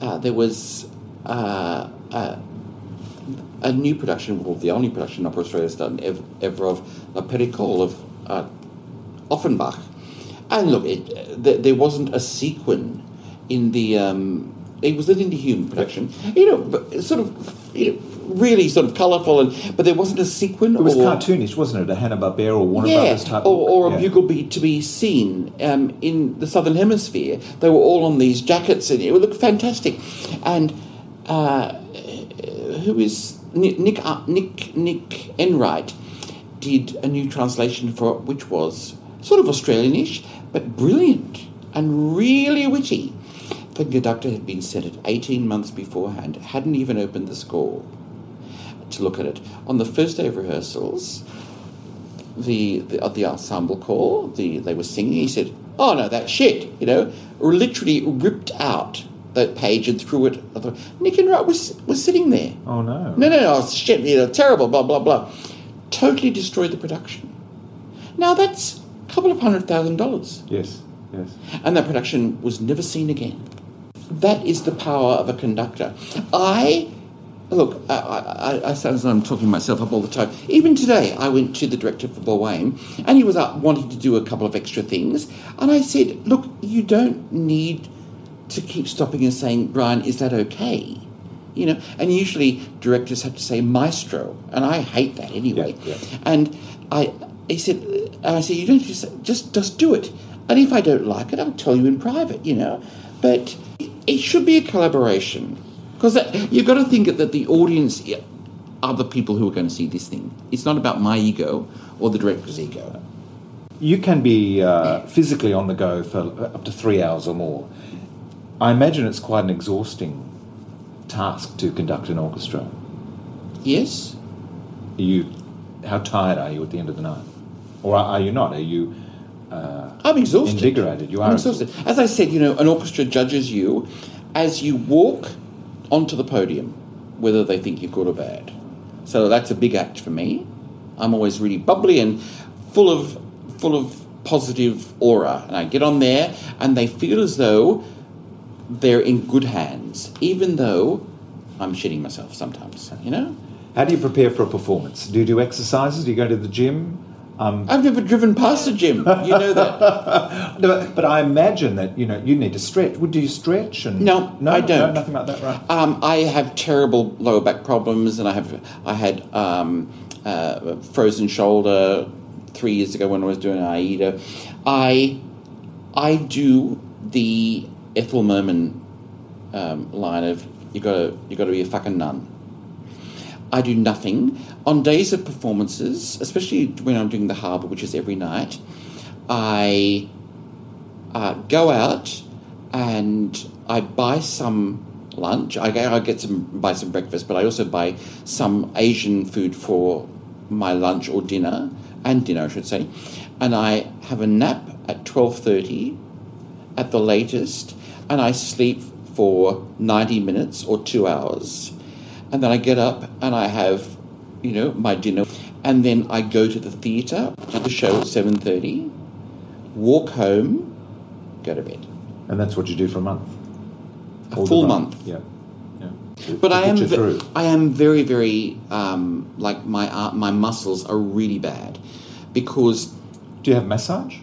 uh, there was uh, uh, a new production, well, the only production Opera Australia has done ever, ever of La Périchole of uh, Offenbach. And look, it, th- there wasn't a sequin in the. Um, it was an Lindy Hume production, you know, but sort of, you know, really sort of colourful, and but there wasn't a sequin It was or cartoonish, wasn't it? A Hanna Barbera or Warner yeah, Brothers type. or, or a yeah. bugle beat to be seen um, in the southern hemisphere. They were all on these jackets, and it would look fantastic. And uh, who is Nick Nick uh, Nick, Nick Enright did a new translation for it, which was sort of Australianish, but brilliant and really witty. The conductor had been sent it 18 months beforehand, hadn't even opened the score to look at it. On the first day of rehearsals, the the, uh, the ensemble call, the they were singing. He said, "Oh no, that shit," you know, literally ripped out that page and threw it. Nick Enright was was sitting there. Oh no. No, no, no, shit, you know, terrible, blah blah blah. totally destroyed the production. Now that's a couple of hundred thousand dollars, Yes, yes. and that production was never seen again. That is the power of a conductor. I look. I, I, I sound as though I'm talking myself up all the time. Even today, I went to the director for Bohème, and he was up wanting to do a couple of extra things, and I said, "Look, you don't need to keep stopping and saying, Brian, is that okay?" You know, and usually directors have to say maestro, and I hate that anyway. Yeah, yeah. And I, he said, and I said, you don't just just just do it. And if I don't like it, I'll tell you in private. You know, but it should be a collaboration because you've got to think that the audience are the people who are going to see this thing. It's not about my ego or the director's ego. You can be uh, physically on the go for up to three hours or more. I imagine it's quite an exhausting task to conduct an orchestra. Yes. Are you, how tired are you at the end of the night, or are, are you not? Are you uh, I'm exhausted. invigorated? You are I'm exhausted. As I said, you know, an orchestra judges you as you walk onto the podium, whether they think you're good or bad. So that's a big act for me. I'm always really bubbly and full of full of positive aura, and I get on there, and they feel as though they're in good hands, even though I'm shitting myself sometimes. You know, How do you prepare for a performance? Do you do exercises? Do you go to the gym? Um, I've never driven past a gym. You know that. no, but I imagine that you know you need to stretch. Would do you stretch? And No, no, I don't. No, nothing like that, right? Um, I have terrible lower back problems, and I have I had um, uh, frozen shoulder three years ago when I was doing AIDA. I I do the Ethel Merman um, line of you got to you got to be a fucking nun. I do nothing on days of performances, especially when I'm doing the harbour, which is every night. I uh, go out and I buy some lunch. I, I get some buy some breakfast, but I also buy some Asian food for my lunch or dinner and dinner, I should say. And I have a nap at twelve thirty, at the latest, and I sleep for ninety minutes or two hours, and then I get up and I have, you know, my dinner, and then I go to the theatre to the show at seven thirty, walk home, go to bed. And that's what you do for a month. A All full time. month. Yeah. yeah. But I am ve-. I am very very um, like my uh, my muscles are really bad because Do you have massage?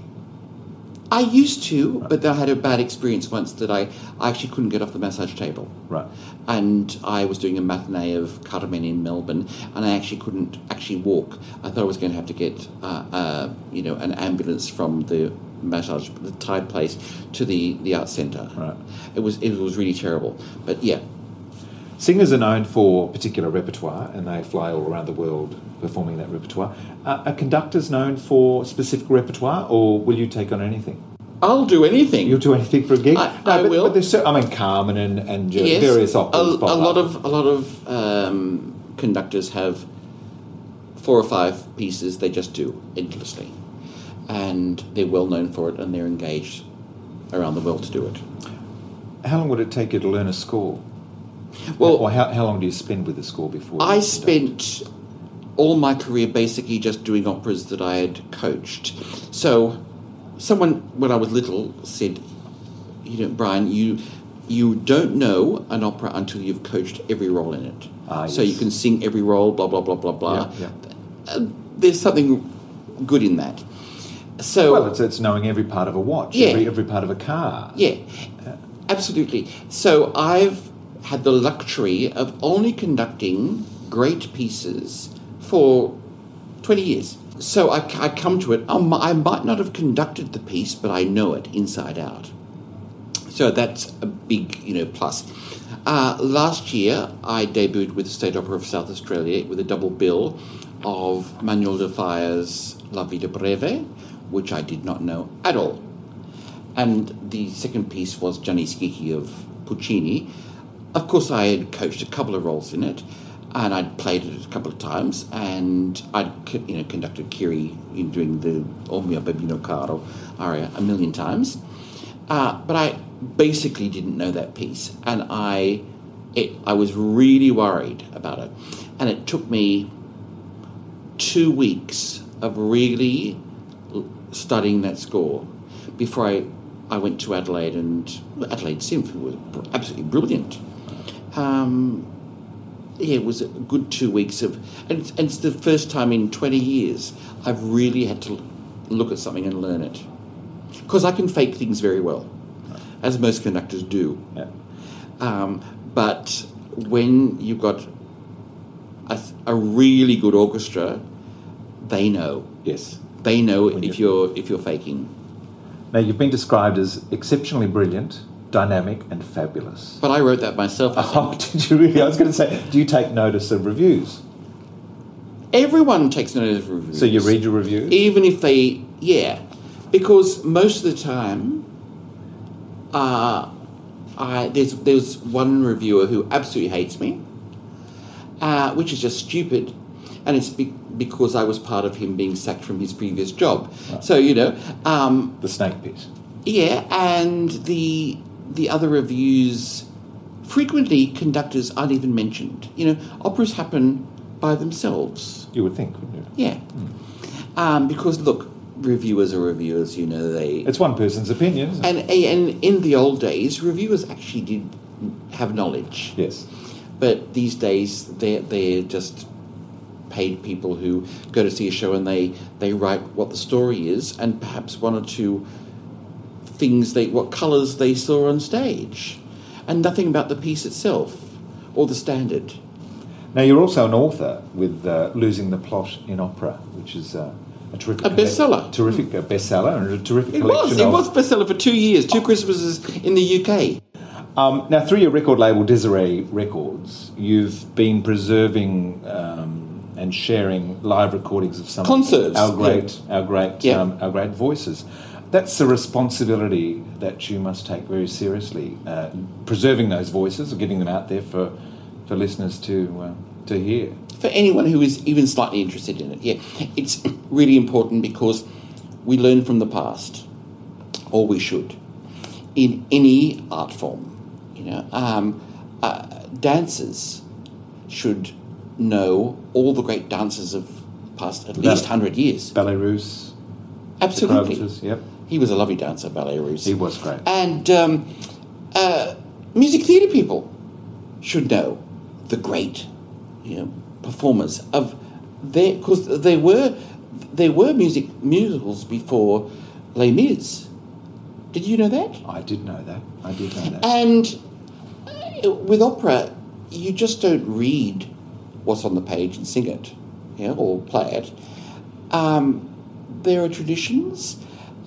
I used to, but I had a bad experience once that I, I actually couldn't get off the massage table. Right. And I was doing a matinee of Carmen in Melbourne, and I actually couldn't actually walk. I thought I was going to have to get, uh, uh, you know, an ambulance from the massage, the Thai place, to the the art centre. Right. It was it was really terrible. But yeah, Singers are known for particular repertoire and they fly all around the world performing that repertoire. Uh, are conductors known for specific repertoire or will you take on anything? I'll do anything. You'll do anything for a gig? I- no, I but, will. But there's, I mean, Carmen and, and uh, Yes, various a, operas. a pop lot of a lot of um, conductors have four or five pieces they just do endlessly, and they're well known for it, and they're engaged around the world to do it. How long would it take you to learn a score? Well, or how, how long do you spend with the score before? I spent all my career basically just doing operas that I had coached. So, someone when I was little said, "You know, Brian, you you don't know an opera until you've coached every role in it. Ah, so yes. you can sing every role, blah blah blah blah blah. Yeah, Uh, there's something good in that. So Well, it's, it's knowing every part of a watch, Yeah. every, every part of a car. Yeah, absolutely. So I've had the luxury of only conducting great pieces for 20 years. So I, I come to it, um, I might not have conducted the piece, but I know it inside out. So that's a big, you know, plus. Uh, last year, I debuted with the State Opera of South Australia with a double bill of Manuel de Falla's La Vida Breve, which I did not know at all. And the second piece was Gianni Schicchi of Puccini. Of course, I had coached a couple of roles in it, and I'd played it a couple of times, and I'd you know conducted Kiri in doing the O mio babbino caro aria a million times. Uh, but I basically didn't know that piece, and I, it, I was really worried about it, and it took me two weeks of really studying that score before I, I went to Adelaide and Adelaide Symphony was absolutely brilliant. Um, yeah, it was a good two weeks of, and it's, and it's the first time in 20 years I've really had to look at something and learn it. Because I can fake things very well, as most conductors do. Yeah. Um, but when you've got a, a really good orchestra, they know. Yes. They know When if you- you're if you're faking. Now, you've been described as exceptionally brilliant, dynamic, and fabulous. But I wrote that myself. Oh, did you really? I was going to say, do you take notice of reviews? Everyone takes notice of reviews. So you read your reviews? even if they yeah, because most of the time, uh, I there's there's one reviewer who absolutely hates me, uh, which is just stupid, and it's be- because I was part of him being sacked from his previous job. So you know, um, The snake pit. yeah, and the the other reviews frequently conductors aren't even mentioned. You know, operas happen by themselves. You would think, wouldn't you? Yeah. Um, because look, reviewers are reviewers, you know, they. It's one person's opinion, isn't it? And, and in the old days, reviewers actually did have knowledge. yes. But these days, they're, they're just paid people who go to see a show and they, they write what the story is and perhaps one or two things they what colours they saw on stage and nothing about the piece itself or the standard. Now, you're also an author with uh, Losing the Plot in Opera, which is uh, a terrific... A bestseller. Terrific uh, bestseller and a terrific It was. It of... was bestseller for two years, two Christmases in the UK. Um, now, through your record label, Desiree Records, you've been preserving um, and sharing live recordings of some Concerts, of our great, our great, Yeah. um, our great voices. That's a responsibility that you must take very seriously. Uh, preserving those voices, or getting them out there for, for listeners to uh, to hear. for anyone who is even slightly interested in it. Yeah, it's really important because we learn from the past, or we should, in any art form. You know, um, uh, dancers should know all the great dancers of past at least hundred years. Ballet Russe, Absolutely, yep, he was a lovely dancer, ballet russe. he was great. And um, uh, music theatre people should know the great, you know, performers of their because there were there were music musicals before Les Mis. Did you know that? I did know that. I did know that. And uh, with opera, you just don't read what's on the page and sing it, you know, or play it. Um, there are traditions,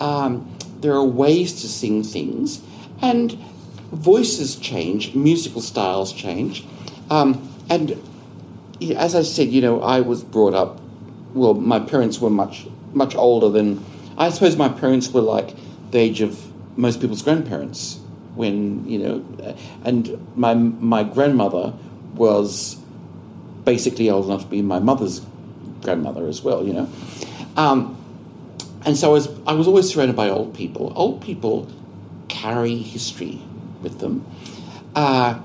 um, there are ways to sing things, and voices change, musical styles change. Um, and as I said, you know, I was brought up. Well, my parents were much much older than. I suppose my parents were like the age of most people's grandparents when you know, and my my grandmother was basically old enough to be my mother's grandmother as well. You know, um, and so I was I was always surrounded by old people. Old people carry history with them. Uh,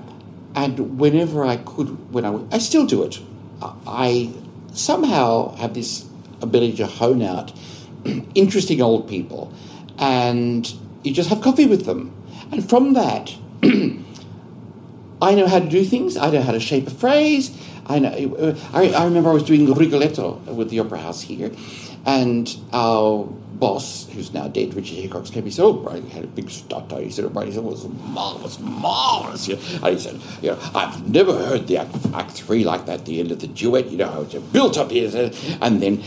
and whenever I could, when I I still do it. I- somehow have this ability to hone out interesting old people, and you just have coffee with them, and from that, I know how to do things. I know how to shape a phrase. I know. I, I remember I was doing Rigoletto with the Opera House here, and our boss, who's now dead, Richard Hickox, came. He said, "Oh, Brian had a big stutter." He said, "Oh, Brian, he said, it was marvelous, marvelous." You know, and he said, "You know, I've never heard the act, act three like that. The end of the duet, you know, how it built up here, and then,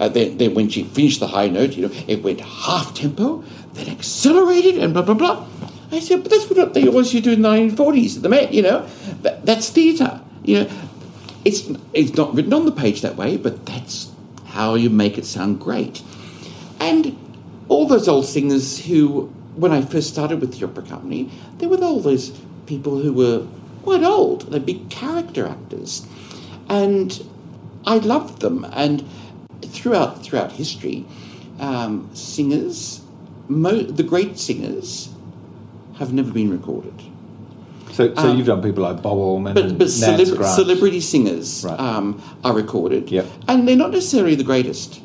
uh, then, then when she finished the high note, you know, it went half tempo, then accelerated, and blah blah blah." I said, "But that's what they always used to do in the 1940s at the Met. You know, that, that's theatre. You know." It's, it's not written on the page that way, but that's how you make it sound great. And all those old singers who, when I first started with the opera company, there were all those people who were quite old. They'd be character actors, and I loved them. And throughout throughout history, um, singers, mo- the great singers, have never been recorded. So, so you've done people like Bob Allman But, and but celeb- celebrity singers Right. um, are recorded, Yep. and they're not necessarily the greatest.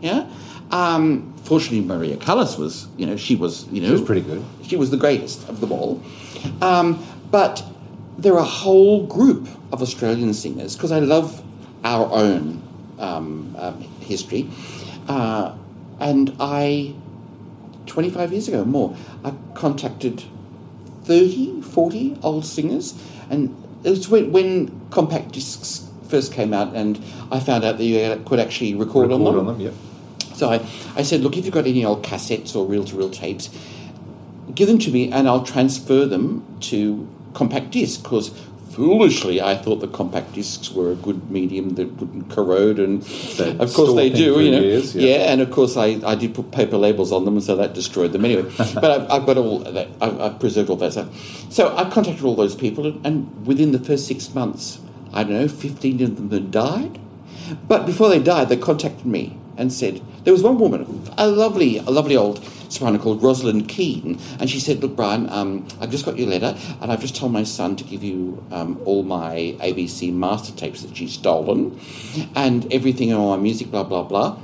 Yeah. Um, fortunately, Maria Callas was, you know, she was, you know, She was pretty good. She was the greatest of them all. Um, but there are a whole group of Australian singers because I love our own um, um, history, uh, and I, 25 years ago more, I contacted 30, 40 old singers, and it was when, when compact discs first came out, and I found out that you could actually record, Record on them. on them, yep. So I, I said, look, if you've got any old cassettes or reel to reel tapes, give them to me and I'll transfer them to compact disc because foolishly I thought the compact discs were a good medium that wouldn't corrode and They of course they do, you know. years, yeah. yeah. and of course I, I did put paper labels on them and so that destroyed them anyway. but I've, I've got all that, I've, I've preserved all that stuff. So I contacted all those people and, and within the first six months, I don't know, 15 of them had died. But before they died, they contacted me and said there was one woman, a lovely, a lovely old soprano called Rosalind Keane, and she said, "Look, Brian, um, I've just got your letter, and I've just told my son to give you um, all my ABC master tapes that she's stolen, and everything and all my music, blah blah blah."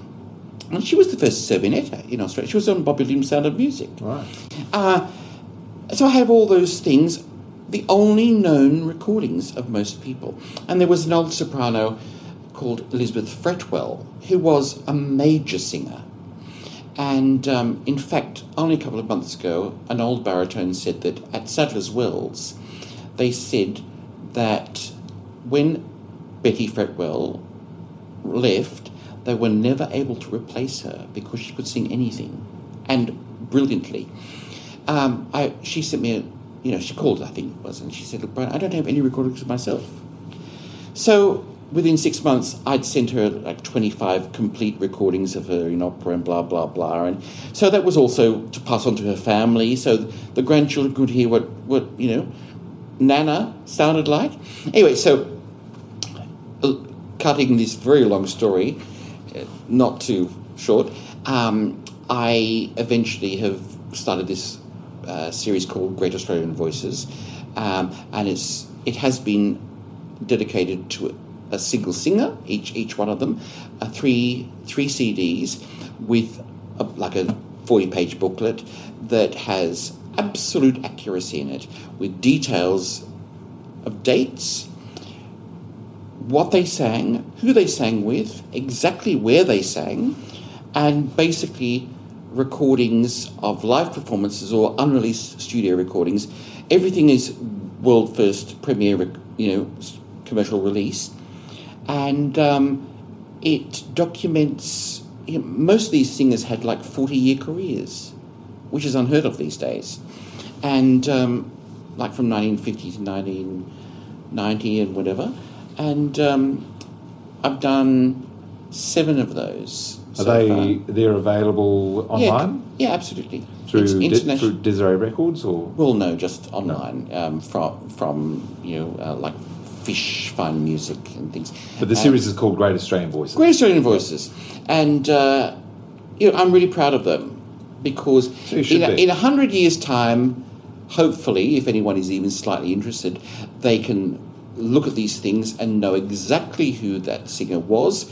And she was the first Zerbinetta in Australia. She was on Bobby Limb's Sound of Music. Right. Uh, so I have all those things, the only known recordings of most people. And there was an old soprano called Elizabeth Fretwell, who was a major singer. And um, in fact, only a couple of months ago, an old baritone said that at Sadler's Wells, they said that when Betty Fretwell left, they were never able to replace her because she could sing anything and brilliantly. Um, I, she sent me a, you know, she called, I think it was, and she said, Look, Brian, I don't have any recordings of myself. So within six months, I'd sent her like 25 complete recordings of her in opera and blah, blah, blah. And so that was also to pass on to her family so the grandchildren could hear what, what you know, Nana sounded like. Anyway, so uh, cutting this very long story, uh, not too short, um, I eventually have started this uh, series called Great Australian Voices, um, and it's it has been dedicated to a, single singer, each each one of them, uh, three three CDs with a, like a forty page booklet that has absolute accuracy in it, with details of dates, what they sang, who they sang with, exactly where they sang, and basically recordings of live performances or unreleased studio recordings. Everything is world first premiere, you know, commercial release, and um, it documents. You know, most of these singers had like forty-year careers, which is unheard of these days, and um, like from 1950 to 1990 and whatever, and um, I've done seven of those. Are so they far. they're available online Yeah, yeah, absolutely. through Di- through Desiree Records or well, no, just online um, from from you know uh, like Fish Fun Music and things. but the series is called Great Australian Voices. Great Australian Voices, and uh, you know I'm really proud of them because So in a, in a hundred years' time, hopefully, if anyone is even slightly interested, they can look at these things and know exactly who that singer was,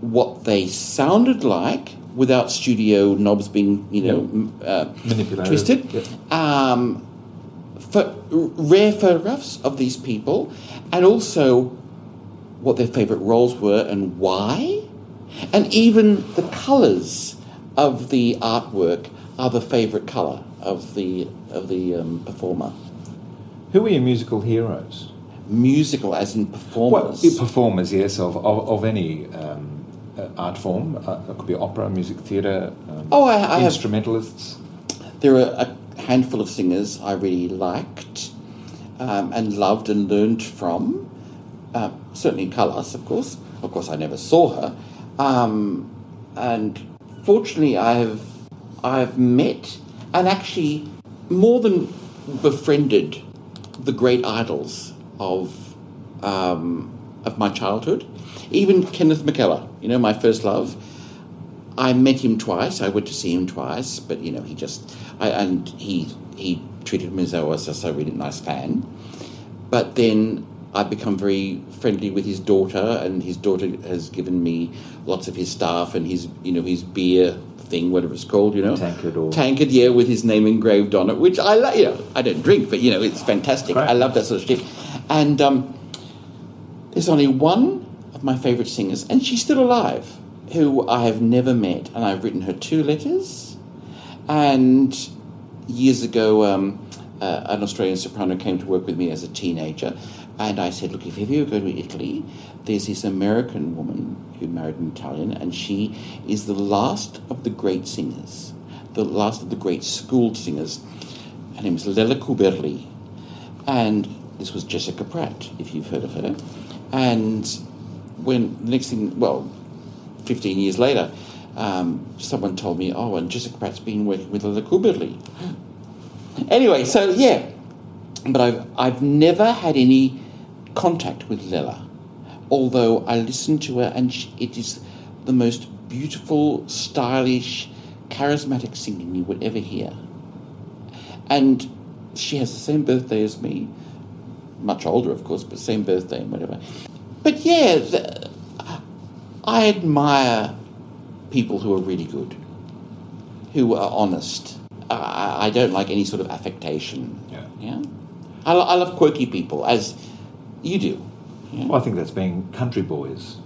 what they sounded like without studio knobs being you know uh, Manipulated. twisted. Um, for rare photographs of these people, and also what their favourite roles were and why, and even the colours of the artwork are the favourite colour of the of the um, performer. Who are your musical heroes? Musical, as in performers. Well, performers. yes, of, of, of any um, uh, art form. Uh, it could be opera, music, theatre, um, Oh, I- I have- instrumentalists. there are a handful of singers I really liked um, and loved and learned from. Uh, certainly Callas, of course. Of course, I never saw her. Um, and fortunately, I have I've met and actually more than befriended the great idols of um, of my childhood. Even Kenneth McKellar, you know, my first love. I met him twice. I went to see him twice, but you know, he just I, and he he treated me as though I was just a really nice fan. But then I've become very friendly with his daughter, and his daughter has given me lots of his stuff and his you know his beer thing, whatever it's called, you know, Tankard or- tankard, yeah, with his name engraved on it, which I like. You know, I don't drink, but you know, it's fantastic. I love that sort of shit. And um, there's only one of my favourite singers, and she's still alive, who I have never met, and I've written her two letters. And years ago, um, uh, an Australian soprano came to work with me as a teenager, and I said, "Look, if ever you go to Italy, there's this American woman who married an Italian, and she is the last of the great singers, the last of the great schooled singers. Her name is Lella Cuberli, and this was Jessica Pratt, if you've heard of her. And when the next thing, well, 15 years later, um, someone told me, oh, and Jessica Pratt's been working with Lella Cuberli. Anyway, so yeah, but I've, I've never had any contact with Lella, although I listen to her and she, it is the most beautiful, stylish, charismatic singing you would ever hear. And she has the same birthday as me, much older, of course, but same birthday and whatever. But yeah, the, I admire people who are really good, who are honest. I, I don't like any sort of affectation. Yeah. Yeah. I, I love quirky people, as you do. Yeah. Well, I think that's being country boys.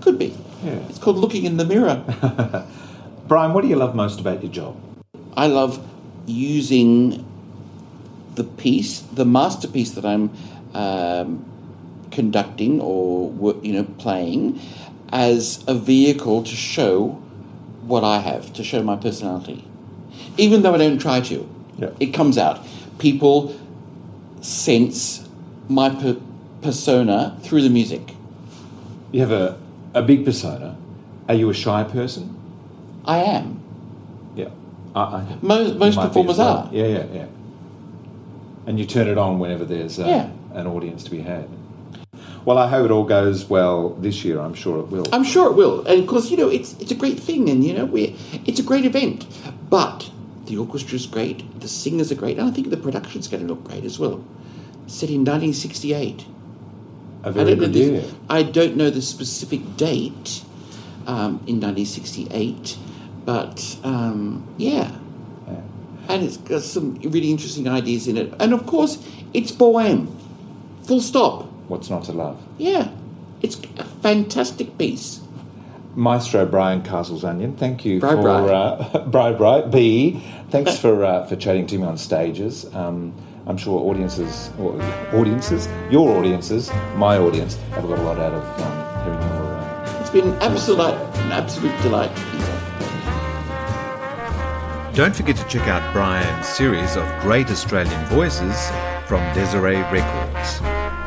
Could be. Yeah. It's called looking in the mirror. Brian, what do you love most about your job? I love using the piece, the masterpiece that I'm um, conducting or you know playing, as a vehicle to show what I have, to show my personality. Even though I don't try to, Yeah. it comes out. People sense my per- persona through the music. You have a, a big persona. Are you a shy person? I am. Yeah. I, I, Most, most performers are. Yeah, yeah, yeah. And you turn it on whenever there's uh, Yeah. an audience to be had. Well, I hope it all goes well this year. I'm sure it will. I'm sure it will, and of course, you know, it's it's a great thing, and you know, we it's a great event. But the orchestra's great, the singers are great, and I think the production's going to look great as well. Set in 1968. a I very don't good year. I don't know the specific date um, in 1968, but um, yeah. Yeah. And it's got some really interesting ideas in it, and of course, it's Bohème. Full stop. What's not to love? Yeah, it's a fantastic piece. Maestro Brian Castles-Onion, thank you Bri for Bri. Uh, Bri Bri B. Thanks for uh, for chatting to me on stages. Um, I'm sure audiences, or audiences, your audiences, my audience, have got a lot out of um, hearing your. Uh, It's been an absolute, an absolute delight to be here. Don't forget to check out Brian's series of great Australian voices from Desiree Records.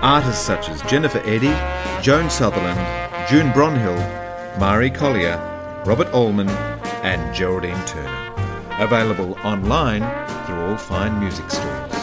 Artists such as Jennifer Eddy, Joan Sutherland, June Bronhill, Marie Collier, Robert Allman, and Geraldine Turner. Available online through all fine music stores.